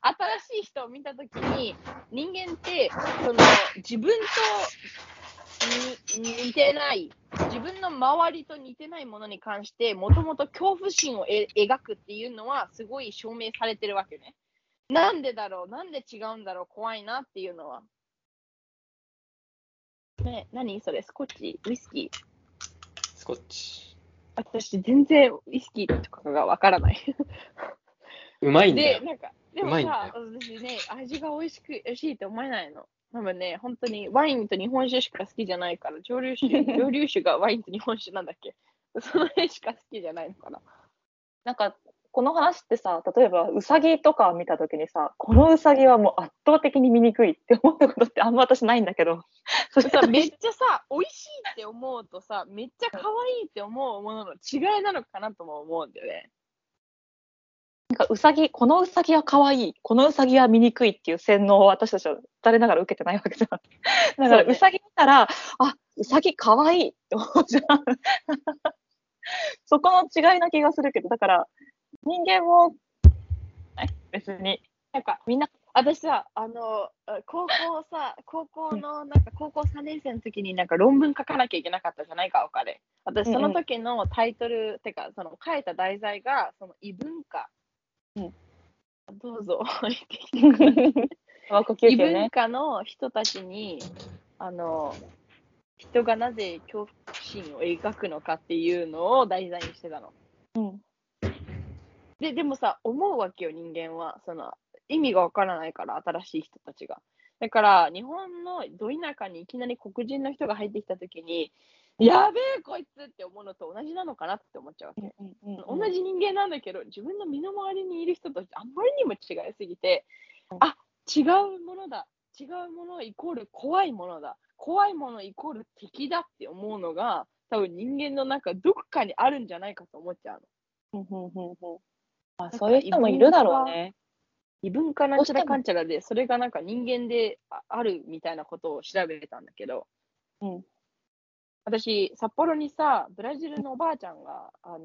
C: 新しい人を見たときに、人間ってその自分とに似てない、自分分の周りと似てないものに関して、もともと恐怖心をえ描くっていうのは、すごい証明されてるわけね。なんでだろう？なんで違うんだろう？怖いなっていうのは。ね、何それスコッチウイスキー？
D: スコッチ。
C: 私、全然ウイスキーとかがわからない。
D: うまいんだ
C: で、
D: よ。
C: なんか、でもさ、私ね、味が美味しく、美味しいって思えないの。多分ね、本当にワインと日本酒しか好きじゃないから、蒸留酒、蒸留酒がワインと日本酒なんだっけその辺しか好きじゃないのかな。
B: なんか、この話ってさ、例えば、ウサギとか見たときにさ、このウサギはもう圧倒的に醜いって思ったことってあんま私ないんだけど、それ
C: さめっちゃさ、美味しいって思うとさ、めっちゃ可愛いって思うものの違いなのかなとも思うんだよね。
B: なんかウサギ、このウサギは可愛い、このウサギは醜いっていう洗脳を私たちは誰ながら受けてないわけじゃん。だからウサギ見たら、あ、ウサギ可愛いって思うじゃん。そこの違いな気がするけど、だから人間も、ね別に、
C: なんか、
B: みんな、
C: 私さ、あの、あ高校さ、高校の、なんか高校3年生の時になんか論文書かなきゃいけなかったじゃないか、他で。私、その時のタイトル、てか、その書いた題材が、その異文化。
B: うん
C: どうぞ、異文。化の人たちに、あの、人がなぜ恐怖心を描くのかっていうのを題材にしてたの。
B: うん。
C: で、でもさ、思うわけよ、人間は。その、意味がわからないから、新しい人たちが。だから、日本のど田舎にいきなり黒人の人が入ってきたときに、やべえ、こいつって思うのと同じなのかなって思っちゃうわけ。同じ人間なんだけど、自分の身の回りにいる人とあんまりにも違いすぎて、
B: うん
C: あ違うものだ、違うものイコール怖いものだ、怖いものイコール敵だって思うのが、多分人間の中どこかにあるんじゃないかと思っちゃうの。
B: あ、そういう人もいるだろうね。
C: 異文化なんちゃらかんちゃらで、それがなんか人間でああるみたいなことを調べたんだけど、
B: うん
C: 私、札幌にさ、ブラジルのおばあちゃんが、あの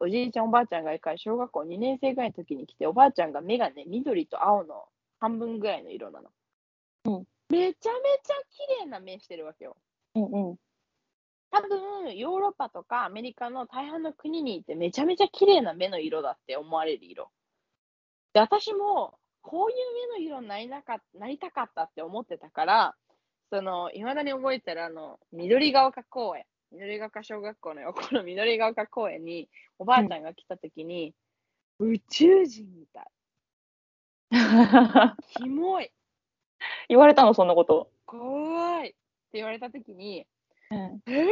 C: おじいちゃんおばあちゃんが一回小学校2年生ぐらいの時に来て、おばあちゃんが目がね、緑と青の半分ぐらいの色なの。
B: うん
C: めちゃめちゃ綺麗な目してるわけよ。
B: うんうん。
C: 多分、ヨーロッパとかアメリカの大半の国にいてめちゃめちゃ綺麗な目の色だって思われる色。で、私もこういう目の色になりなかなりたかったって思ってたから、その、いまだに覚えてるあの、緑が丘公園、緑が丘小学校の横の 緑が丘公園におばあちゃんが来た時に、宇宙人みたい。キモい。
B: 言われたの、そんなこと。
C: 怖い。って言われた時に、
B: うん
C: えー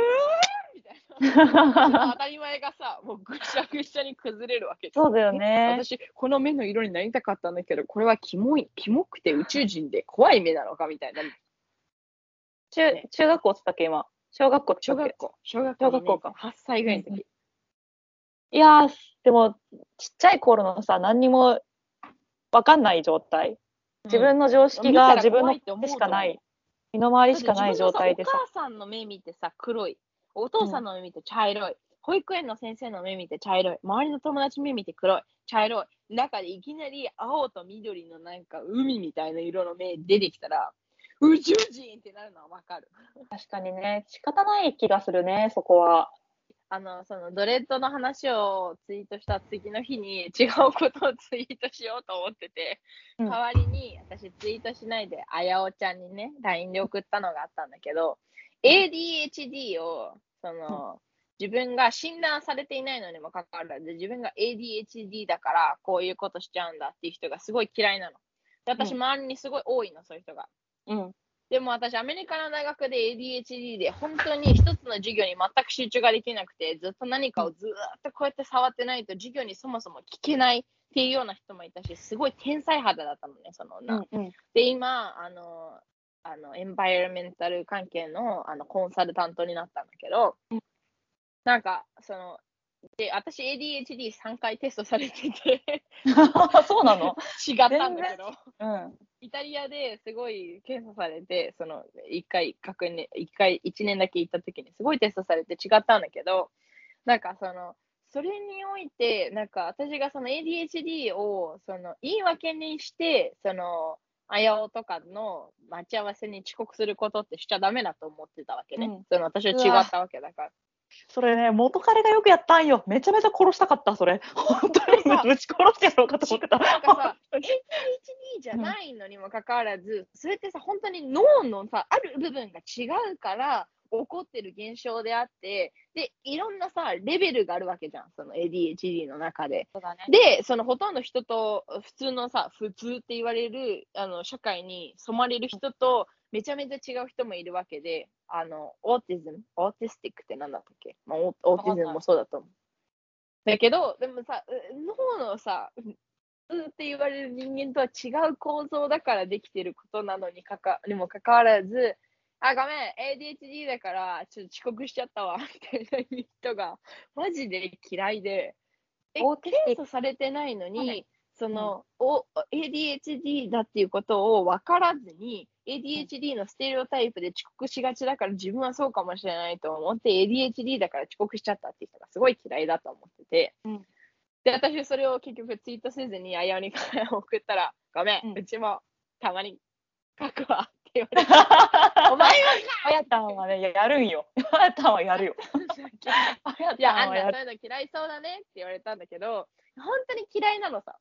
C: みたいな。当たり前がさ、もうぐしゃぐしゃに崩れるわけ
B: そうだよね。
C: 私、この目の色になりたかったんだけど、これはキモい、キモくて宇宙人で怖い目なのかみたいな。
B: 中中学校っつったっけ、今？小学校っつったっけ？
C: 小学校、小学校
B: 小学校か
C: 8歳ぐらいの
B: うんう
C: 時。
B: いやー、でも、ちっちゃい頃のさ、何にもわかんない状態。自分の常識が自分のしかない。身の回りしかない状態でさ
C: お母さんの目見てさ、黒い。お父さんの目見て茶色い。保育園の先生の目見て茶色い。周りの友達目見て黒い。茶色い。中でいきなり青と緑のなんか海みたいな色の目出てきたら、宇宙人ってなるのはわかる。
B: 確かにね、仕方ない気がするね、そこは。
C: あの、そのドレッドの話をツイートした次の日に違うことをツイートしようと思ってて、
B: うん
C: 代わりに私ツイートしないで、あやおちゃんにね、LINE で送ったのがあったんだけど、ADHD を、その、自分が診断されていないのにもかかわらず、自分が ADHD だからこういうことしちゃうんだっていう人がすごい嫌いなの。で私、
B: うん
C: 周りにすごい多いの、そういう人が。
B: うん。
C: でも私、アメリカの大学で ADHD で、本当に一つの授業に全く集中ができなくて、ずっと何かをずーっとこうやって触ってないと、授業にそもそも聞けないっていうような人もいたし、すごい天才肌だったのね、その女。
B: うんうん。
C: で、今、あの、あのエンバイラメンタル関係のあのコンサルタントになったんだけど、なんか、その、で、私 ADHD3 回テストされてて、
B: そうなの？
C: 違ったんだけど。
B: うん。
C: イタリアですごい検査されて、その1回確認、一回1年だけ行った時にすごいテストされて違ったんだけど、なんかその、それにおいて、なんか私がその ADHD をその言い訳にして、その、あやおとかの待ち合わせに遅刻することってしちゃダメだと思ってたわけね。
B: うん
C: その私は違ったわけだから。
B: それね、元彼がよくやったんよ。めちゃめちゃ殺したかった、それ。本当に
C: さ
B: ぶち殺してやろうかと思ってた。
C: なんかさ、ADHD じゃないのにもかかわらず、それってさ、本当に脳のさ、ある部分が違うから起こってる現象であって、で、いろんなさ、レベルがあるわけじゃん、その ADHD の中で。
B: そうだね。
C: で、そのほとんど人と普通のさ、普通って言われるあの社会に染まれる人とめちゃめちゃ違う人もいるわけで、あの、オーティズム、オーティスティックって何だったっけ、まあ、オーティズムもそうだと思う。だけど、でもさ、う脳のさ、普通って言われる人間とは違う構造だからできてることなのにかかにもかかわらず、あ、ごめん、ADHD だから、ちょっと遅刻しちゃったわ、みたいな人が、マジで嫌いで、え、検査されてないのに、
B: はい。
C: その、お ADHD だっていうことを分からずに、ADHD のステレオタイプで遅刻しがちだから自分はそうかもしれないと思って、ADHD だから遅刻しちゃったっていう人がすごい嫌いだと思ってて、
B: うん
C: で、私それを結局ツイートせずにあやおにから送ったら、ごめん、
B: うん
C: うちもたまに書くわって言われて、お前は
B: あやたんはね、やるんよ。あやたんはやるよ。あ や
C: いや、あん
B: た
C: そういうの嫌いそうだねって言われたんだけど、本当に嫌いなのさ。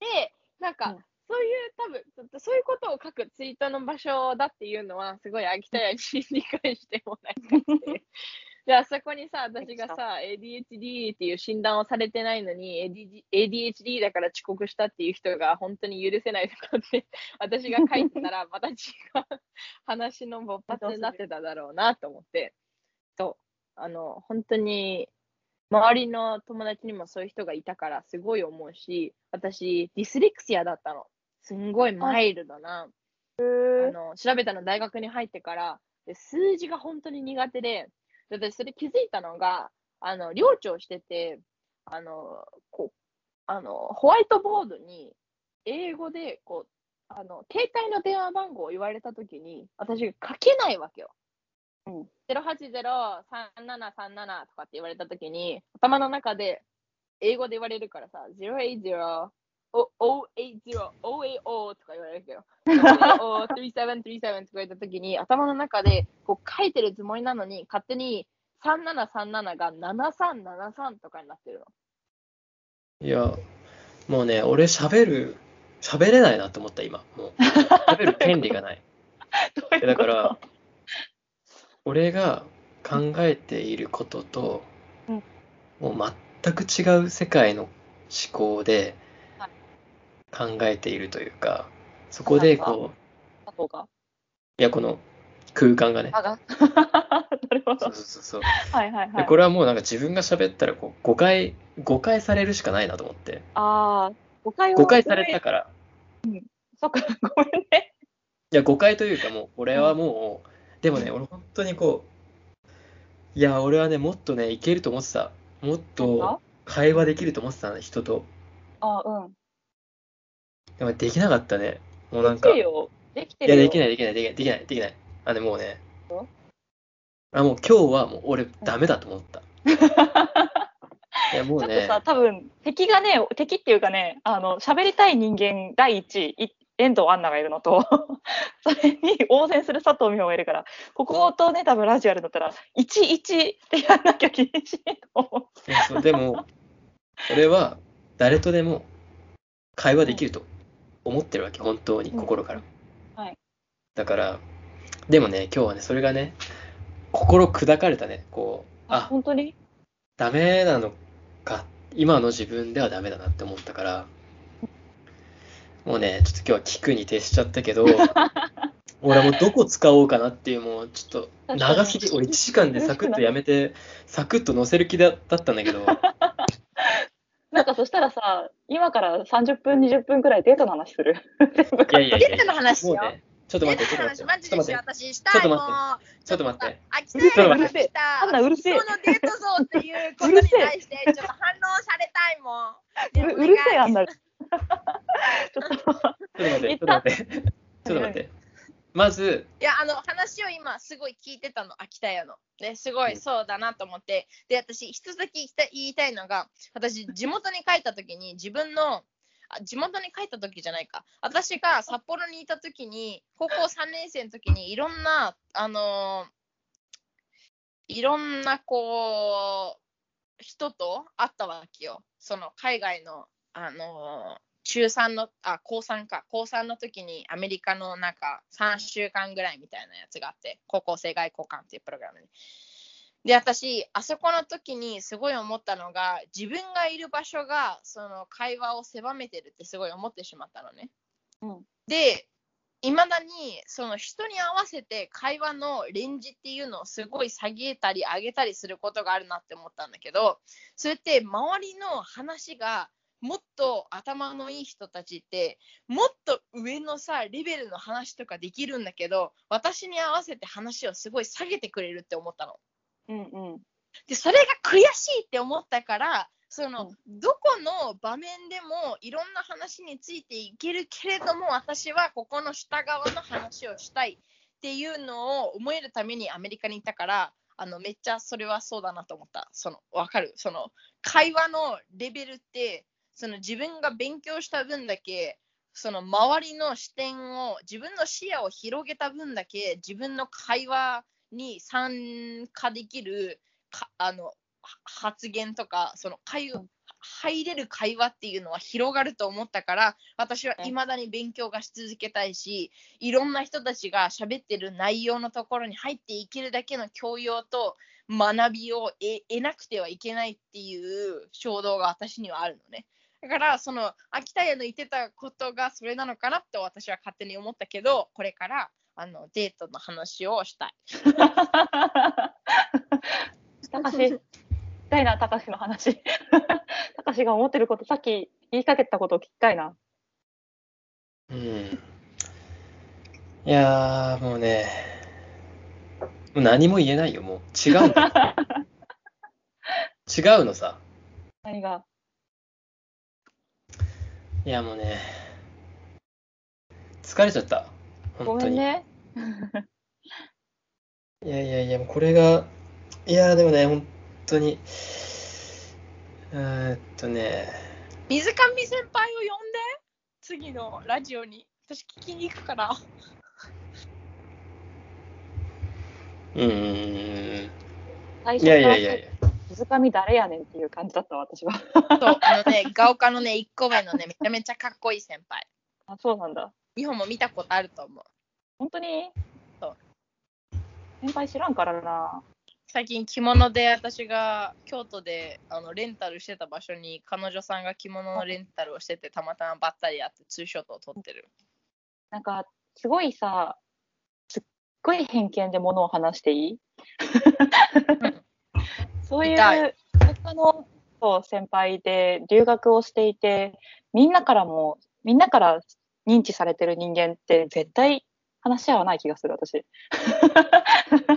C: で、なんか、
B: うん
C: そういう多分、そういうことを書くツイートの場所だっていうのは、すごい秋田屋に理解してもらいたくて。で、あそこにさ、私がさ、ADHD っていう診断をされてないのに、ADHD だから遅刻したっていう人が本当に許せないとかって、私が書いてたら、また違う話の勃発になってただろうなと思って、そう、あの、本当に、周りの友達にもそういう人がいたから、すごい思うし、私、ディスレクシアだったの。すんごいマイルドな、あの調べたの大学に入ってから、で数字が本当に苦手で、で私それ気づいたのが、あの寮長してて、あのこうあのホワイトボードに英語でこうあの携帯の電話番号を言われたときに、私が書けないわけよ。
B: うん
C: 080-3737とかって言われたときに、頭の中で英語で言われるからさ、080、お080、080とか言われるけど、03737とか言ったときに、頭の中でこう書いてるつもりなのに、勝手に3737が7373とかになってるの。
D: いや、もうね、俺喋る、喋れないなと思った、今。もう、喋る権利がない。
B: どう
D: だから、俺が考えていることと、
B: うん
D: もう全く違う世界の思考で
B: はい
D: 考えているというか、そこでこう。いや、この空間がね、
B: あが。なるほど
D: そう。そうそう。
B: はいはいはい。
D: でこれはもうなんか自分が喋ったらこう誤解、誤解されるしかないなと思って。
B: ああ、誤解を。
D: 誤解されたから。
B: そっか、ごめんね。
D: いや、誤解というかもう、俺はもう、でもね、俺本当にこう、いや、俺はね、もっとね、いけると思ってた。もっと会話できると思ってたの、人と。
B: あうん。
D: でもできなかったね。もうなんか、い
B: できるよ。できてる
D: や、
B: よ。
D: できない、できない、できない、できない、できない。あ、でもうねあ、もう今日はもう俺ダメだと思った。いや、もうね、
B: ちょっとさ、多分敵がね、敵っていうかね、あの、喋りたい人間第一位、い遠藤アンナがいるのと、それに応戦する佐藤美穂がいるから、こことね、多分ラジオやるんだったら、11でやんなきゃ厳しいと思う
D: そう、でも、俺は誰とでも会話できると思ってるわけ、本当に、
B: うん。
D: 心から。
B: はい。
D: だから、でもね、今日はね、それがね、心砕かれたね、こう、あ、
B: 本当に？
D: ダメなのか、今の自分ではダメだなって思ったから、もうね、ちょっと今日は聞くに徹しちゃったけど、俺はもうどこ使おうかなっていう、もうちょっと長すぎ、俺1時間でサクッとやめて、サクッと載せる気だだったんだけど、
B: なんかそしたらさ、今から30分、20分くらいデートの話する。全部
D: いやいやいや。
C: デートの話しよう。
D: もうね、ちょっと待って、ちょっと待って、
C: マジでしよう
D: ちょっと待って、
C: 私したいもん。
D: ちょっと待って、
C: 秋
B: うるせえ
C: 田
B: うるせえあんなうるせえ。
C: そのデート像っていうことに対してちょっと反応されたいもん。
B: ううるせえ、あんな。ちょっと、
D: ちょっと待って、ちょっと待って、ちょっと待って。まず、
C: いや、あの話を今すごい聞いてたの、秋田屋の。ね、すごいそうだなと思って。で、私、一つだけ言いたいのが、私、地元に帰った時に自分の、あ地元に帰った時じゃないか。私が札幌にいた時に、高校3年生の時にいろんな、あのーいろんなこう、人と会ったわけよ。その海外の、あのー中3の、あ、高3か。高3の時にアメリカのなんか3週間ぐらいみたいなやつがあって、高校生外交官っていうプログラムに。で、私、あそこの時にすごい思ったのが、自分がいる場所がその会話を狭めてるってすごい思ってしまったのね。
B: うん
C: で、いまだにその人に合わせて会話のレンジっていうのをすごい下げたり上げたりすることがあるなって思ったんだけど、それって周りの話がもっと頭のいい人たちってもっと上のさレベルの話とかできるんだけど私に合わせて話をすごい下げてくれるって思ったの。
B: うんうん。
C: でそれが悔しいって思ったからその、どこの場面でもいろんな話についていけるけれども私はここの下側の話をしたいっていうのを思えるためにアメリカに行ったからあのめっちゃそれはそうだなと思ったそのわかる？その会話のレベルってその自分が勉強した分だけその周りの視点を自分の視野を広げた分だけ自分の会話に参加できるかあのは発言とかその会
B: うん
C: 入れる会話っていうのは広がると思ったから私は
B: うん
C: 未だに勉強がし続けたいしいろんな人たちが喋ってる内容のところに入っていけるだけの教養と学びを得得なくてはいけないっていう衝動が私にはあるのね。だからその秋田屋の言ってたことがそれなのかなって私は勝手に思ったけどこれからあのデートの話をしたい。
B: たかし、聞きたいな、たかしの話。たかしが思ってること、さっき言いかけたことを聞きたいな。
D: うん。いやー、もうね、もう何も言えないよ、もう。違うんだ。違うのさ。
B: 何が？
D: いや、もうね、疲れちゃった。
B: ご
D: 本当に。
B: めんね。
D: いやいやいや、これが、いやーでもね、本当に、えーっとね、
C: 水上先輩を呼んで次のラジオに私聞きに行くから。
D: うーん、いやいやいやいや、
B: 水上誰やねんっていう感じだった、私は。
C: そう、あのね、ガオカのね、1個目のね、めちゃめちゃかっこいい先輩。
B: あ、そうなんだ。
C: 日本も見たことあると思う。
B: 本当に？
C: そう
B: 先輩知らんからな。
C: 最近着物で私が京都であのレンタルしてた場所に彼女さんが着物のレンタルをしててたまたまばったり会ってツーショットを撮ってる。
B: なんか、すごいさ、すっごい偏見でものを話していい？そうい
C: 痛
B: う、他のそう先輩で留学をしていて、みんなからも、みんなから認知されてる人間って絶対話し合わない気がする、私。
C: で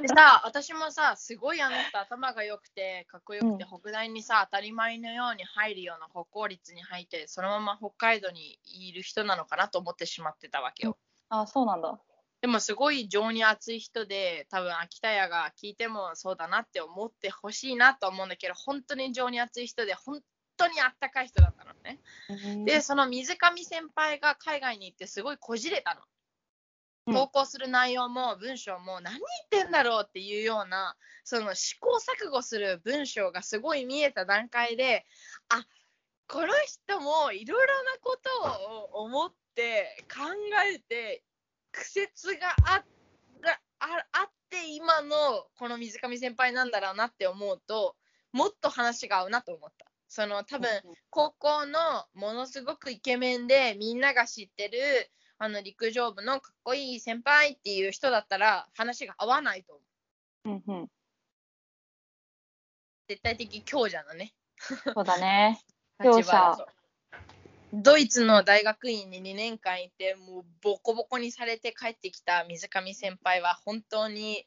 C: さ、私もさ、すごいあの人頭が良くて、かっこよくて、
B: うん
C: 北大にさ、当たり前のように入るような国公立に入って、そのまま北海道にいる人なのかなと思ってしまってたわけよ。
B: あ、そうなんだ。
C: でもすごい情に熱い人で、多分秋田屋が聞いてもそうだなって思ってほしいなと思うんだけど、本当に情に熱い人で、本当にあったかい人だったのね。で、その水上先輩が海外に行ってすごいこじれたの。
B: うん
C: 投稿する内容も文章も何言ってんだろうっていうようなその試行錯誤する文章がすごい見えた段階であこの人もいろいろなことを思って考えて苦節があがああって今のこの水上先輩なんだろうなって思うともっと話が合うなと思った。その多分高校のものすごくイケメンでみんなが知ってるあの陸上部のかっこいい先輩っていう人だったら話が合わないと思う。
B: うんうん。
C: 絶対的強者だね。
B: そうだね。強者
C: ドイツの大学院に2年間いてもうボコボコにされて帰ってきた水上先輩は本当に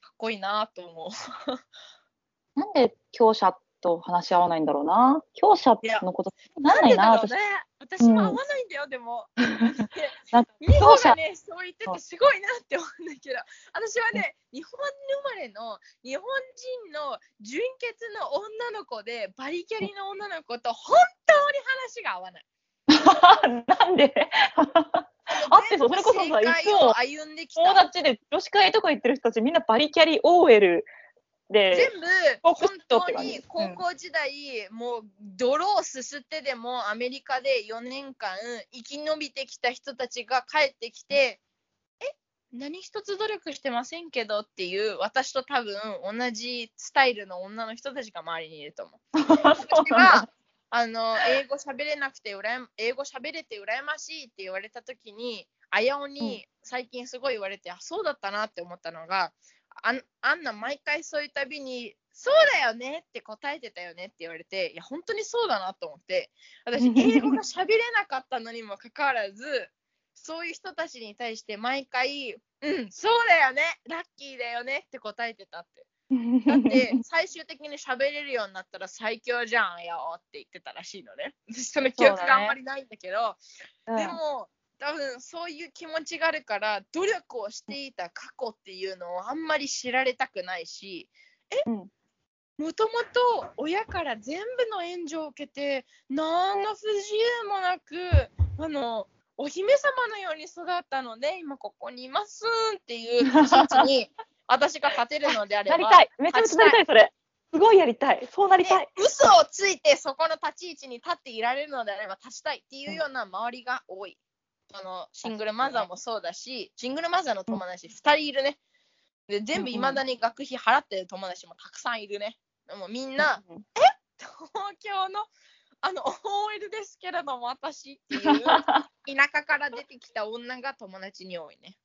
C: かっこいいなと思う。
B: なんで強者と話し合わないんだろうな。強者のこと、な
C: なん
B: んないな、私。
C: でだろうね。私も合わないんだよ、でも。
B: な
C: 美穂
B: 強者
C: がね、そう言っててすごいなって思うんだけど、私はね、日本生まれの日本人の純血の女の子で、バリキャリの女の子と本当に話が合わない。
B: なんで？あってそうそれこそさいつも。友達で女子会とか行ってる人たちみんなバリキャリ OL で、
C: 全部本当に高校時代、もう泥をすすってでもアメリカで4年間生き延びてきた人たちが帰ってきて、え？何一つ努力してませんけどっていう私と多分同じスタイルの女の人たちが周りにいると思う。あの英語喋れなくてうらや英語喋れて羨ましいって言われた時にあやおに最近すごい言われて、あそうだったなって思ったのがあんあんな毎回そういうたびにそうだよねって答えてたよねって言われていや本当にそうだなと思って私 英語が喋れなかったのにもかかわらずそういう人たちに対して毎回うんそうだよねラッキーだよねって答えてたって。だって 最終的に喋れるようになったら最強じゃんよって言ってたらしいのね。私 その記憶があんまりないんだけど、
B: うん。
C: でも多分そういう気持ちがあるから努力をしていた過去っていうのをあんまり知られたくないし
B: うん。
C: もともと親から全部の援助を受けて何の不自由もなくあのお姫様のように育ったので今ここにいますっていう立ち位置に私が立てるのであれば
B: なりたい。めちゃめちゃなりたい、それ。すごいやりたい。そうなりたい。
C: で嘘をついてそこの立ち位置に立っていられるのであれば立ちたいっていうような周りが多い。あのシングルマザーもそうだし、シングルマザーの友達2人いるね。で全部いまだに学費払ってる友達もたくさんいるね。でもみんな、
B: うん
C: 東京のあの OL ですけれども私っていう 田舎から出てきた女が友達に多いね。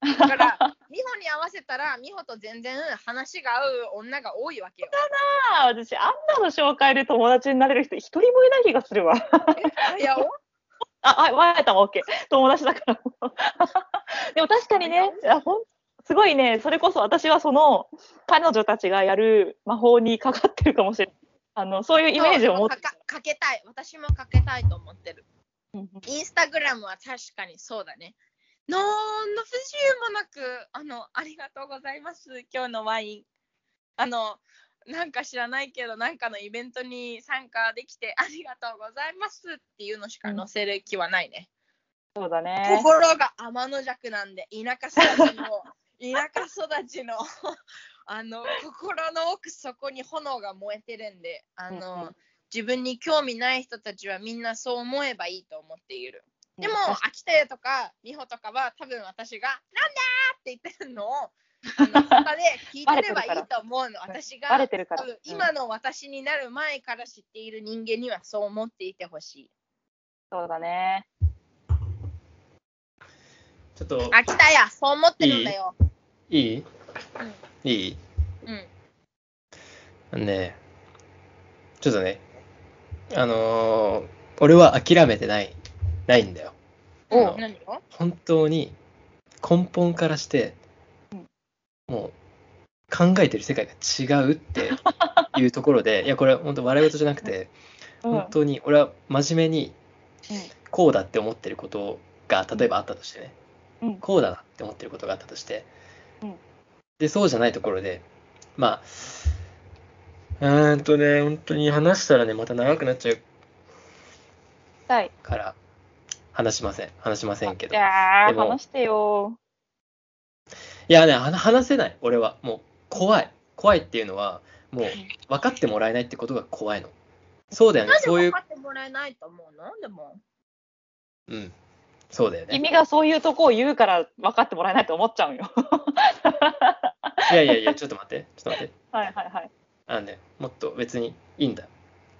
C: だから、美穂に合わせたら、美穂と全然話が合う女が多いわけよ。
B: ああ、私、あんなの紹介で友達になれる人一人もいない気がするわ。
C: いや、お
B: あ、あ、わやたも OK。友達だから。でも確かにね、あほんすごいね、それこそ私はその彼女たちがやる魔法にかかってるかもしれない。あのそういうイメージを持って
C: かかかけたい。私もかけたいと思ってる。
B: うん
C: インスタグラムは確かにそうだね。なんの不自由もなく、あの、ありがとうございます。今日のワイン。あの、なんか知らないけど、なんかのイベントに参加できてありがとうございますっていうのしか載せる気はないね。
B: そうだね。
C: 心が天の弱なんで、田舎育ちの、田舎育ちの、あの、心の奥底に炎が燃えてるんで、あの、自分に興味ない人たちはみんなそう思えばいいと思っている。でも、
B: うん
C: 秋田屋とか美穂とかは多分私が、なんだーって言ってるのを、あの他で聞いてればいいと思うの。私が
B: バレてるから
C: 多分今の私になる前から知っている人間にはそう思っていてほしい。
B: そうだね。
D: ちょっと、
C: 秋田屋、そう思ってるんだよ。
D: いい？いい？
C: うん。
D: あのね、ちょっとね、あのー俺は諦めてない、ないんだよ。
B: お
D: 本当に根本からして
B: うん、
D: もう考えてる世界が違うって いうところで、いや、これ本当笑い事じゃなくて、
B: うん。
D: 本当に俺は真面目に
B: うん。
D: こうだって思ってることが例えばあったとしてね、
B: うん。
D: こうだなって思ってることがあったとして、
B: うん。
D: でそうじゃないところでまあうーんとね本当に話したらねまた長くなっちゃう
B: したい。
D: 話しません。話しませんけ
B: い
D: どい
B: や話してよ。
D: やねは話せない。俺は。もう怖い。怖いっていうのはもう 分かってもらえないってことが怖いの。そうだよね。そういう。
C: 分かってもらえないと思うの？でも。
D: うん。そうだよね。
B: 君がそういうとこを言うから分かってもらえないと思っちゃうよ。
D: いやいやいやちょっと待って。ちょっと待って。
B: はいはいはい。
D: あのね、もっと別にいいんだ。よ。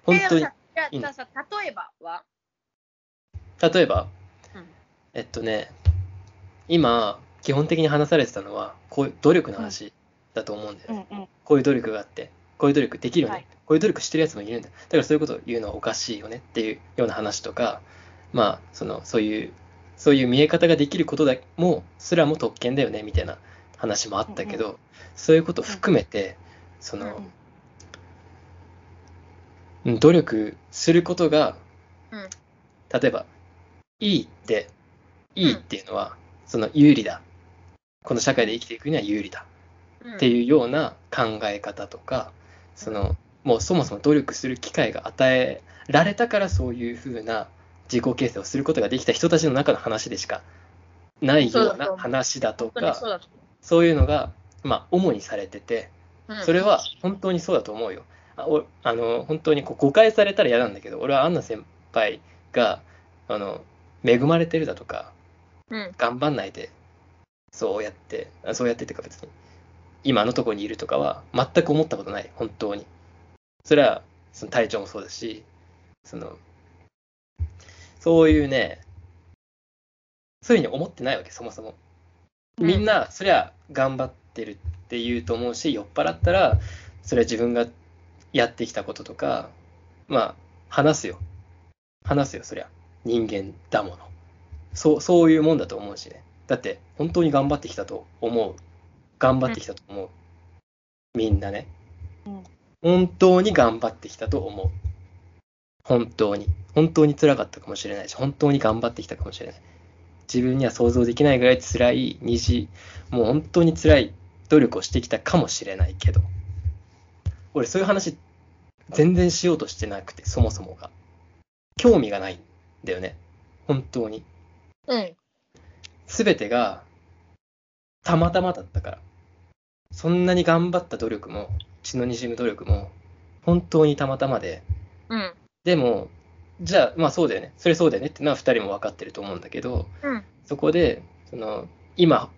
D: 本当にいいの
C: じゃあさ、例えばは？
D: 例えば、
C: うん
D: えっとね、今、基本的に話されてたのは、こういう努力の話だと思うんだよね。
B: うんうん。
D: こういう努力があって、こういう努力できるよね。
B: はい
D: こういう努力してるやつもいるんだ。だからそういうことを言うのはおかしいよねっていうような話とか、まあ、その、そういう、そういう見え方ができることだも、すらも特権だよね、みたいな話もあったけど、そういうことを含めて、その、うん努力することが、
C: うん
D: 例えば、いいって、いいっていうのは、その有利だ。この社会で生きていくには有利だ。って
C: う
D: いうような考え方とか、その、もうそもそも努力する機会が与えられたからそういうふうな自己形成をすることができた人たちの中の話でしかないような話だとか
C: そう、
D: いうのが、まあ、主にされてて、
C: うん
D: それは本当にそうだと思うよ。あおあの本当にこう誤解されたら嫌なんだけど、俺はアンナ先輩があの恵まれてるだとか、
C: うん。
D: 頑張んないで、そうやって、あそうやってってか別に、今のところにいるとかは全く思ったことない、本当に。それはその体調もそうだし、その、そういうね、そういうふうに思ってないわけ、そもそも。みんな、そりゃ頑張ってるって言うと思うし、酔っ払ったら、それは自分がやってきたこととか、まあ、話すよ。話すよ、そりゃ。人間だもの。そう、そういうもんだと思うしね。だって、本当に頑張ってきたと思う。頑張ってきたと思う。みんなね。
B: うん
D: 本当に頑張ってきたと思う。本当に。本当に辛かったかもしれないし、本当に頑張ってきたかもしれない。自分には想像できないぐらい辛い虹、もう本当に辛い努力をしてきたかもしれないけど、俺そういう話全然しようとしてなくて、そもそもが。興味がないんだよね。本当に。
C: うん。
D: すべてがたまたまだったから。そんなに頑張った努力も、血の滲む努力も、本当にたまたまで、
C: うん。
D: でも、じゃあ、まあそうだよね。それそうだよねってのは二人も分かってると思うんだけど、
C: うん
D: そこで、その、今、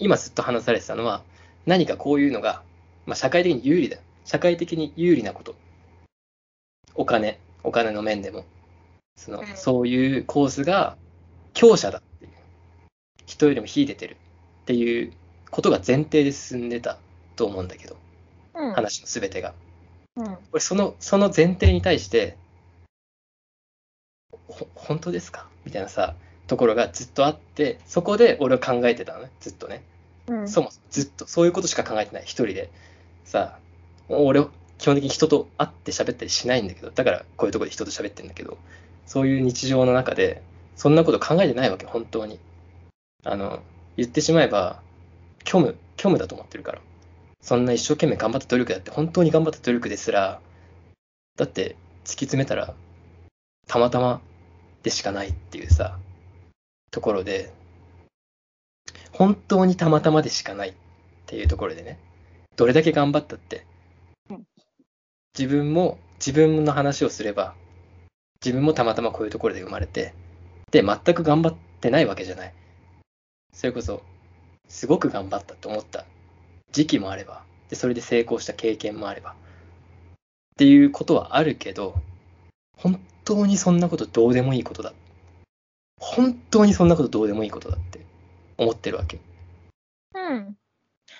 D: 今ずっと話されてたのは、何かこういうのが、まあ社会的に有利だ。社会的に有利なこと。お金、お金の面でも。その
C: うん、
D: そういうコースが強者だっていう。人よりも秀でてるっていうことが前提で進んでたと思うんだけど、
C: うん。
D: 話のすべてが。
C: うん。
D: 俺その、その前提に対して、ほ本当ですか？みたいなさ、ところがずっとあって、そこで俺は考えてたのね、ずっとね。
C: うん。
D: そもそもずっと、そういうことしか考えてない、一人で。さ、俺、基本的に人と会って喋ったりしないんだけど、だからこういうところで人と喋ってるんだけど、そういう日常の中で、そんなこと考えてないわけ、本当に。あの、言ってしまえば、虚無、虚無だと思ってるから。そんな一生懸命頑張った努力だって、本当に頑張った努力ですら、だって突き詰めたら、たまたまでしかないっていうさ、ところで、本当にたまたまでしかないっていうところでね、どれだけ頑張ったって
B: うん、
D: 自分も自分の話をすれば、自分もたまたまこういうところで生まれて、で、全く頑張ってないわけじゃない。それこそ、すごく頑張ったと思った時期もあれば、で、それで成功した経験もあれば、っていうことはあるけど、本当にそんなことどうでもいいことだ。本当にそんなことどうでもいいことだって思ってるわけ。
C: うん。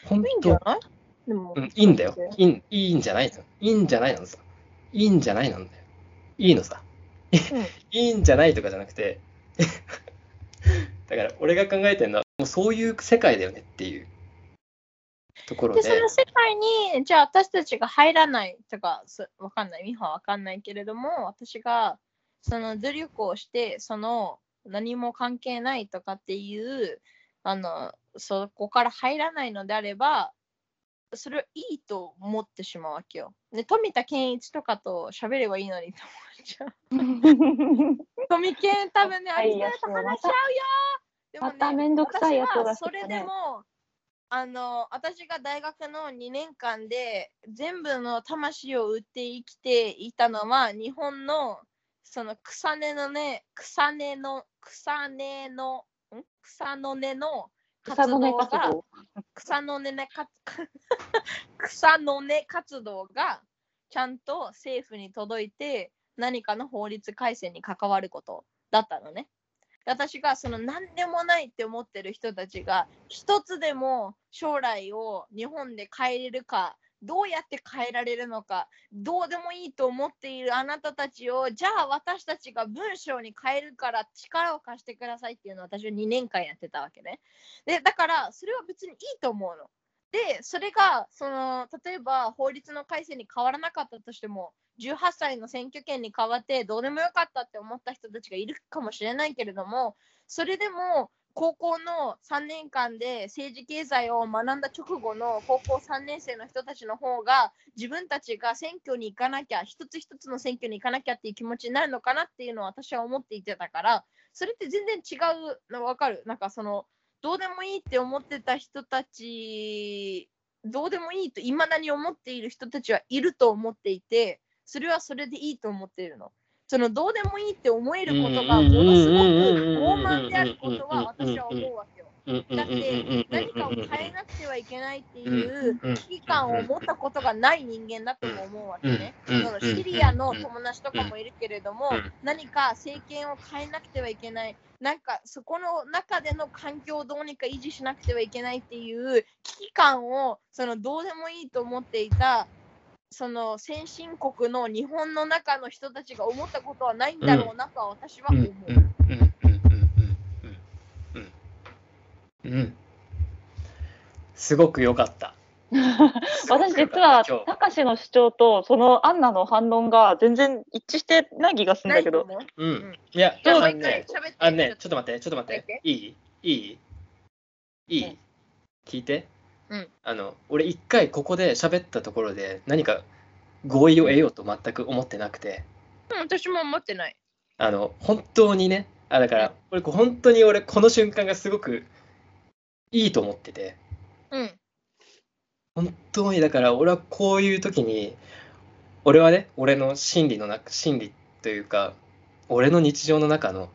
D: 本
C: いいんじゃない？でも
D: うん、いいんだよ。いいいいんじゃないの。いいんじゃないのさ。いいんじゃないなんだよ。いいのさ。いいんじゃないとかじゃなくて、だから俺が考えてるのは、もうそういう世界だよねっていう。ところ
C: で、その世界に、じゃあ私たちが入らないとか、わかんない、ミハはわかんないけれども、私がその努力をして、その何も関係ないとかっていう、あの、そこから入らないのであれば、それをいいと思ってしまうわけよ。で、富田健一とかと喋ればいいのにと思っちゃう。富健多分ね、あいつらと話し合うよでもね
B: まためんどくさいやつがね
C: それでも、あの、私が大学の2年間で全部の魂を売って生きていたのは、日本のその草根のね、草根の、草根の、ん？草の根の
B: 草の根
C: 活動が
B: 活動。
C: 草の根ね草の根活動がちゃんと政府に届いて何かの法律改正に関わることだったのね。私がその何でもないって思ってる人たちが一つでも将来を日本で変えれるかどうやって変えられるのかどうでもいいと思っているあなたたちをじゃあ私たちが文章に変えるから力を貸してくださいっていうのを私は2年間やってたわけね。でだからそれは別にいいと思うの。でそれがその例えば法律の改正に変わらなかったとしても18歳の選挙権に変わってどうでもよかったって思った人たちがいるかもしれないけれどもそれでも高校の3年間で政治経済を学んだ直後の高校3年生の人たちの方が自分たちが選挙に行かなきゃ一つ一つの選挙に行かなきゃっていう気持ちになるのかなっていうのを私は思っていてたからそれって全然違うの分かるなんかそのどうでもいいって思ってた人たちどうでもいいといまだに思っている人たちはいると思っていて、それはそれでいいと思っているの。そのどうでもいいって思えることがものすごく傲慢であることは私は思うわけよ。だって何かを変えなくてはいけないっていう危機感を持ったことがない人間だとも思うわけね。そのシリアの友達とかもいるけれども、何か政権を変えなくてはいけない、なんかそこの中での環境をどうにか維持しなくてはいけないっていう危機感をそのどうでもいいと思っていたその先進国の日本の中の人たちが思ったことはないんだろうなとは私は思う。
D: うん。すごく良かった。
B: 私実は、たかしの主張とそのアンナの反論が全然一致してない気がするんだけど。
D: うん
C: うん。
D: いや、
C: じゃあ、
D: あ
C: もう一回
D: のね。あのね、ちょっと待って、ちょっと待って。いい？いい？いい？
B: うん
D: 聞いて。
C: うん
D: あの、俺一回ここで喋ったところで何か合意を得ようと全く思ってなくて、
C: うん、私も思ってない。
D: あの、本当にね、あ、だから、俺本当に俺この瞬間がすごくいいと思ってて、
C: うん。
D: 本当にだから俺はこういう時に俺はね俺の心理の中心理というか俺の日常の中の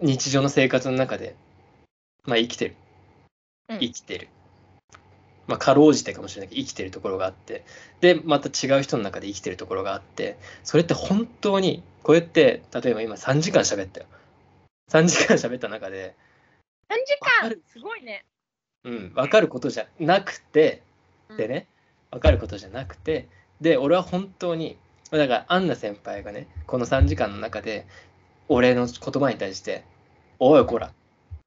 D: 日常の生活の中でまあ生きてる。
C: うん。
D: 生きてる、まあかろうじてかもしれないけど生きてるところがあって。でまた違う人の中で生きてるところがあって。それって本当にこうやって例えば今3時間喋ったよ。3時間喋った中で
C: 3時間。すごいね。
D: うん、分かることじゃなくて、でね、分かることじゃなくて、で、俺は本当に、だから、アンナ先輩がね、この3時間の中で、俺の言葉に対して、おいこら、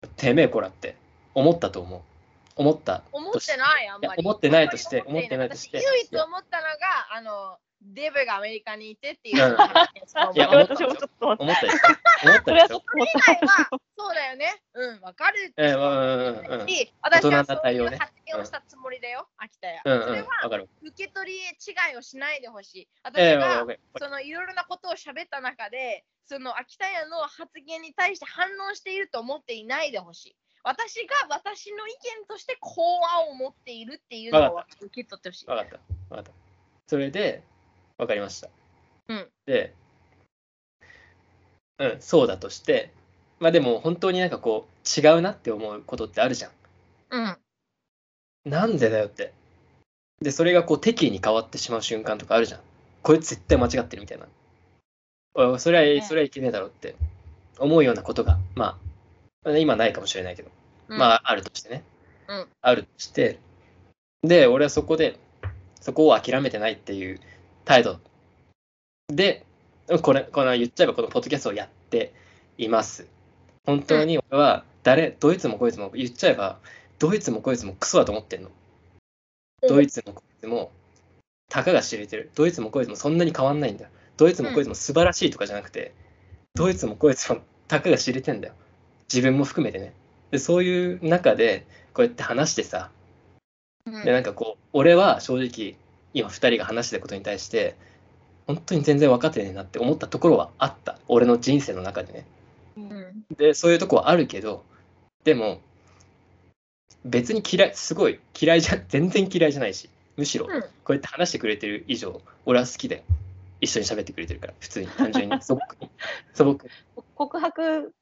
D: てめえこらって思ったと思う。思った
C: 思っ
D: て
C: ない、あんまり。
D: 思ってないとして思ってないとして
C: 私唯一思ったのが、あの、デブがアメリカにいてっていう。
D: いや
B: 私もちょっと待って。
D: 思ったでしょ？思った
B: それはちょ
D: でしょ
B: っと思っ
C: 以外は、そうだよね。うん、わかるって
D: ええうんうんうんうん
C: し、私はそういう発言をしたつもりだよ、秋田屋。
D: うんうん、
C: それは。受け取り違いをしないでほしい。私
D: ええ
C: が、そのいろいろなことを喋った中で、その秋田屋の発言に対して反論していると思っていないでほしい。私が私の意見としてこうは思っているっていうのを
D: わ
C: 受け取ってほしい。
D: 分かった。分かった。それで、分かりました。
C: うん
D: で、うん、そうだとして、まあでも本当になんかこう、違うなって思うことってあるじゃん。
C: うん。
D: なんでだよって。で、それがこう、敵意に変わってしまう瞬間とかあるじゃん。こいつ絶対間違ってるみたいな。おいそれは、
B: ね
D: それはいけねえだろって思うようなことが、まあ、今ないかもしれないけど、まあ、あるとしてね。
C: うん
D: あるとして、で、俺はそこで、そこを諦めてないっていう態度で、これ、この言っちゃえばこのポッドキャストをやっています。本当に俺は誰、どいつもこいつも言っちゃえば、どいつもこいつもクソだと思ってんの。どいつもこいつも、たかが知れてる。どいつもこいつもそんなに変わんないんだよ。どいつもこいつも素晴らしいとかじゃなくて、どいつもこいつもたかが知れてんだよ。自分も含めてね。で、そういう中で、こうやって話してさ、
C: うん
D: で、なんかこう、俺は正直、今2人が話してることに対して、本当に全然分かってねえなって思ったところはあった。俺の人生の中でね。
C: うん
D: で、そういうとこはあるけど、でも、別に嫌い、すごい嫌いじゃ、全然嫌いじゃないし、むしろ、
C: うん
D: こうやって話してくれてる以上、俺は好きだよ。一緒に喋ってくれてるから、普通に、単純に、素朴に。素朴に。
B: 告白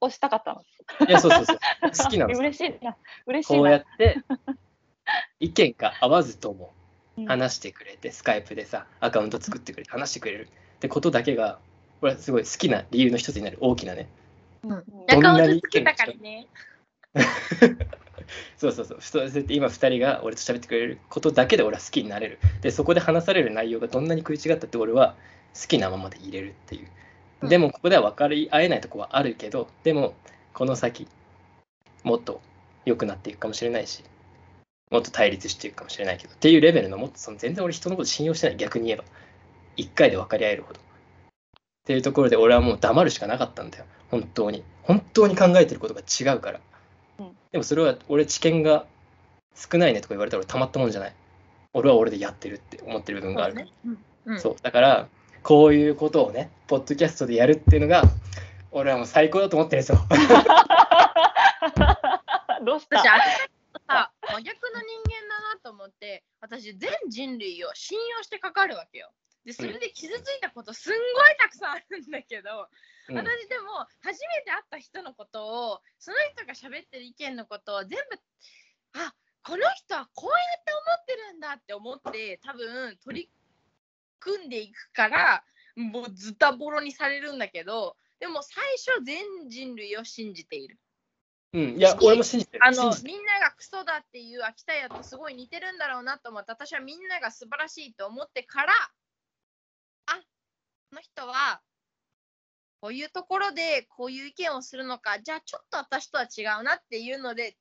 B: をしたかったの？
D: いや、そうそうそう。好きなの。
B: 嬉しいな。嬉しい
D: こうや
B: な。
D: って、意見が合わずとも、
B: うん
D: 話してくれて、スカイプでさ、アカウント作ってくれて、話してくれるってことだけが、俺はすごい好きな理由の一つになる大きなね。
B: うん
C: アカウントつけたからね。
D: そうそうそう。そうやって今2人が俺と喋ってくれることだけで俺は好きになれる。で、そこで話される内容がどんなに食い違ったって俺は好きなままで入れるっていう。
C: うん
D: でもここでは分かり合えないとこはあるけど、でもこの先、もっと良くなっていくかもしれないし、もっと対立していくかもしれないけど、っていうレベルのもっとその全然俺人のこと信用してない、逆に言えば。一回で分かり合えるほど。っていうところで俺はもう黙るしかなかったんだよ。本当に。本当に考えてることが違うから。
B: うん
D: でもそれは俺知見が少ないねとか言われたら俺たまったもんじゃない。俺は俺でやってるって思ってる部分があるから。
C: うんうん
D: そう。だから、こういうことをね、ポッドキャストでやるっていうのが、俺はもう最高だと思ってるんですよ。
B: どうした？
C: さ、真逆の人間だなと思って、私、全人類を信用してかかるわけよ。で、それで傷ついたことすんごいたくさんあるんだけど、
D: うん。
C: 私でも初めて会った人のことをその人が喋ってる意見のことを全部あこの人はこうやって思ってるんだって思って多分取り組んでいくからもうズタボロにされるんだけどでも最初全人類を信じている
D: うん、いや、俺も信じてる。
C: あのみんながクソだっていう秋田屋とすごい似てるんだろうなと思って私はみんなが素晴らしいと思ってからあこの人はこういうところでこういう意見をするのかじゃあちょっと私とは違うなっていうので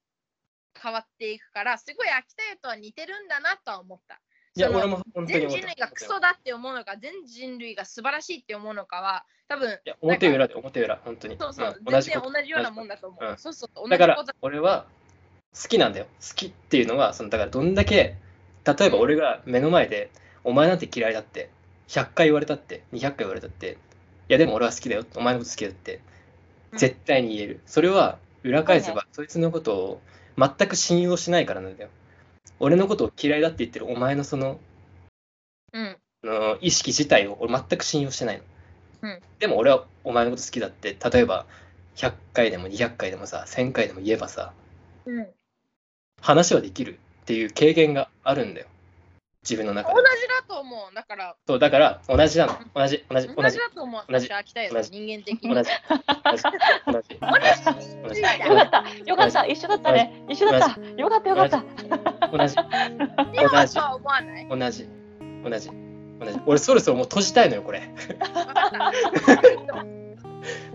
C: 変わっていくからすごい秋田屋とは似てるんだなとは思った。
D: いや、
C: その
D: 俺も本当に
C: 全人類がクソだって思うのか全人類が素晴らしいって思うのかは多分
D: いや、表裏で表裏、本当に。
C: そうそう、
D: ん。同
C: 全然同じようなもんだと思う。
D: うん。
C: そうそう、同じ
D: だから俺は好きなんだよ。好きっていうのは、そのだからどんだけ、例えば俺が目の前で、お前なんて嫌いだって、100回言われたって、200回言われたって、いやでも俺は好きだよ、お前のこと好きだって、
C: うん。
D: 絶対に言える。それは裏返せば、そいつのことを全く信用しないからなんだよ。俺のことを嫌いだって言ってるお前のその
C: うん。
D: 意識自体を俺全く信用してないの。
C: うん
D: でも俺はお前のこと好きだって、例えば100回でも200回でもさ、1000回でも言えばさ、
C: うん。
D: 話はできるっていう経験があるんだよ。自分の中
C: 同
D: で。
C: じだと思う。だから、
D: そうだから同じなの。同じ、同じ、同
C: 同
D: じ
C: じ、だと思う。
D: 同じ同じ
C: 人間的に。
D: 同じ、同じ、同じ。同じ
C: 同じ
B: よかった、よかった、一緒だったね。一緒だった。よかった、よかった。
D: 同じ、
C: でもとは思わない？
D: 同じ、同じ、同じ。俺そろそろもう閉じたいのよ、これ。
C: わかった。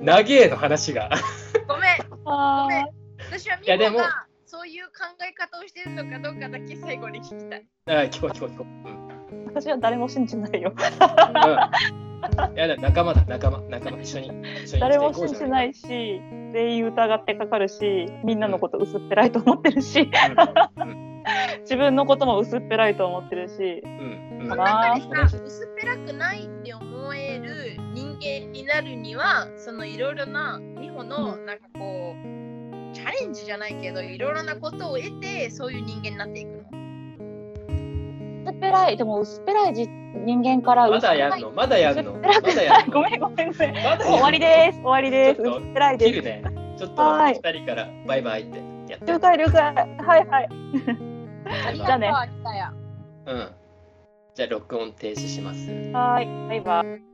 D: 長えの話が。
C: ごめん。
B: あー
C: 私はみ
D: いやでも
C: んながそういう考え方をしてるのかどうかだけ最後に聞きたい。
D: あ聞こう聞こう聞こう。うん。
B: 私は誰も信じないよ。
D: うん。いやだ、仲間だ、仲間、仲間、一緒に。一緒に
B: 誰も信じないいし、全員疑ってかかるし、みんなのこと薄っぺらいと思ってるし、
D: か。うん。
B: 自分のことも薄っぺらいと思ってるし、
D: うん。うん。
B: か
C: 薄っぺらくないって思える人間になるには、そのいろいろな美穂のなんかこう、チャレンジじゃないけど、いろいろなことを得て、そういう人間になっていくの。
B: 薄っぺらい、でも薄っぺらいじ人間から
D: ま
B: 薄っぺらい
D: だやんの？まだやんの？
B: ごめんごめんごめん。
D: まだやんの？
B: 終わりです。終わりです。
D: ちょっと
B: 薄っぺらいです。
D: 切るね。ちょっと
B: はい
D: 二人からバイバイってやって。
B: 了解了解。はいはい。じゃあね。
D: うん。じゃあ録音停止します。
B: はい。バイバイ。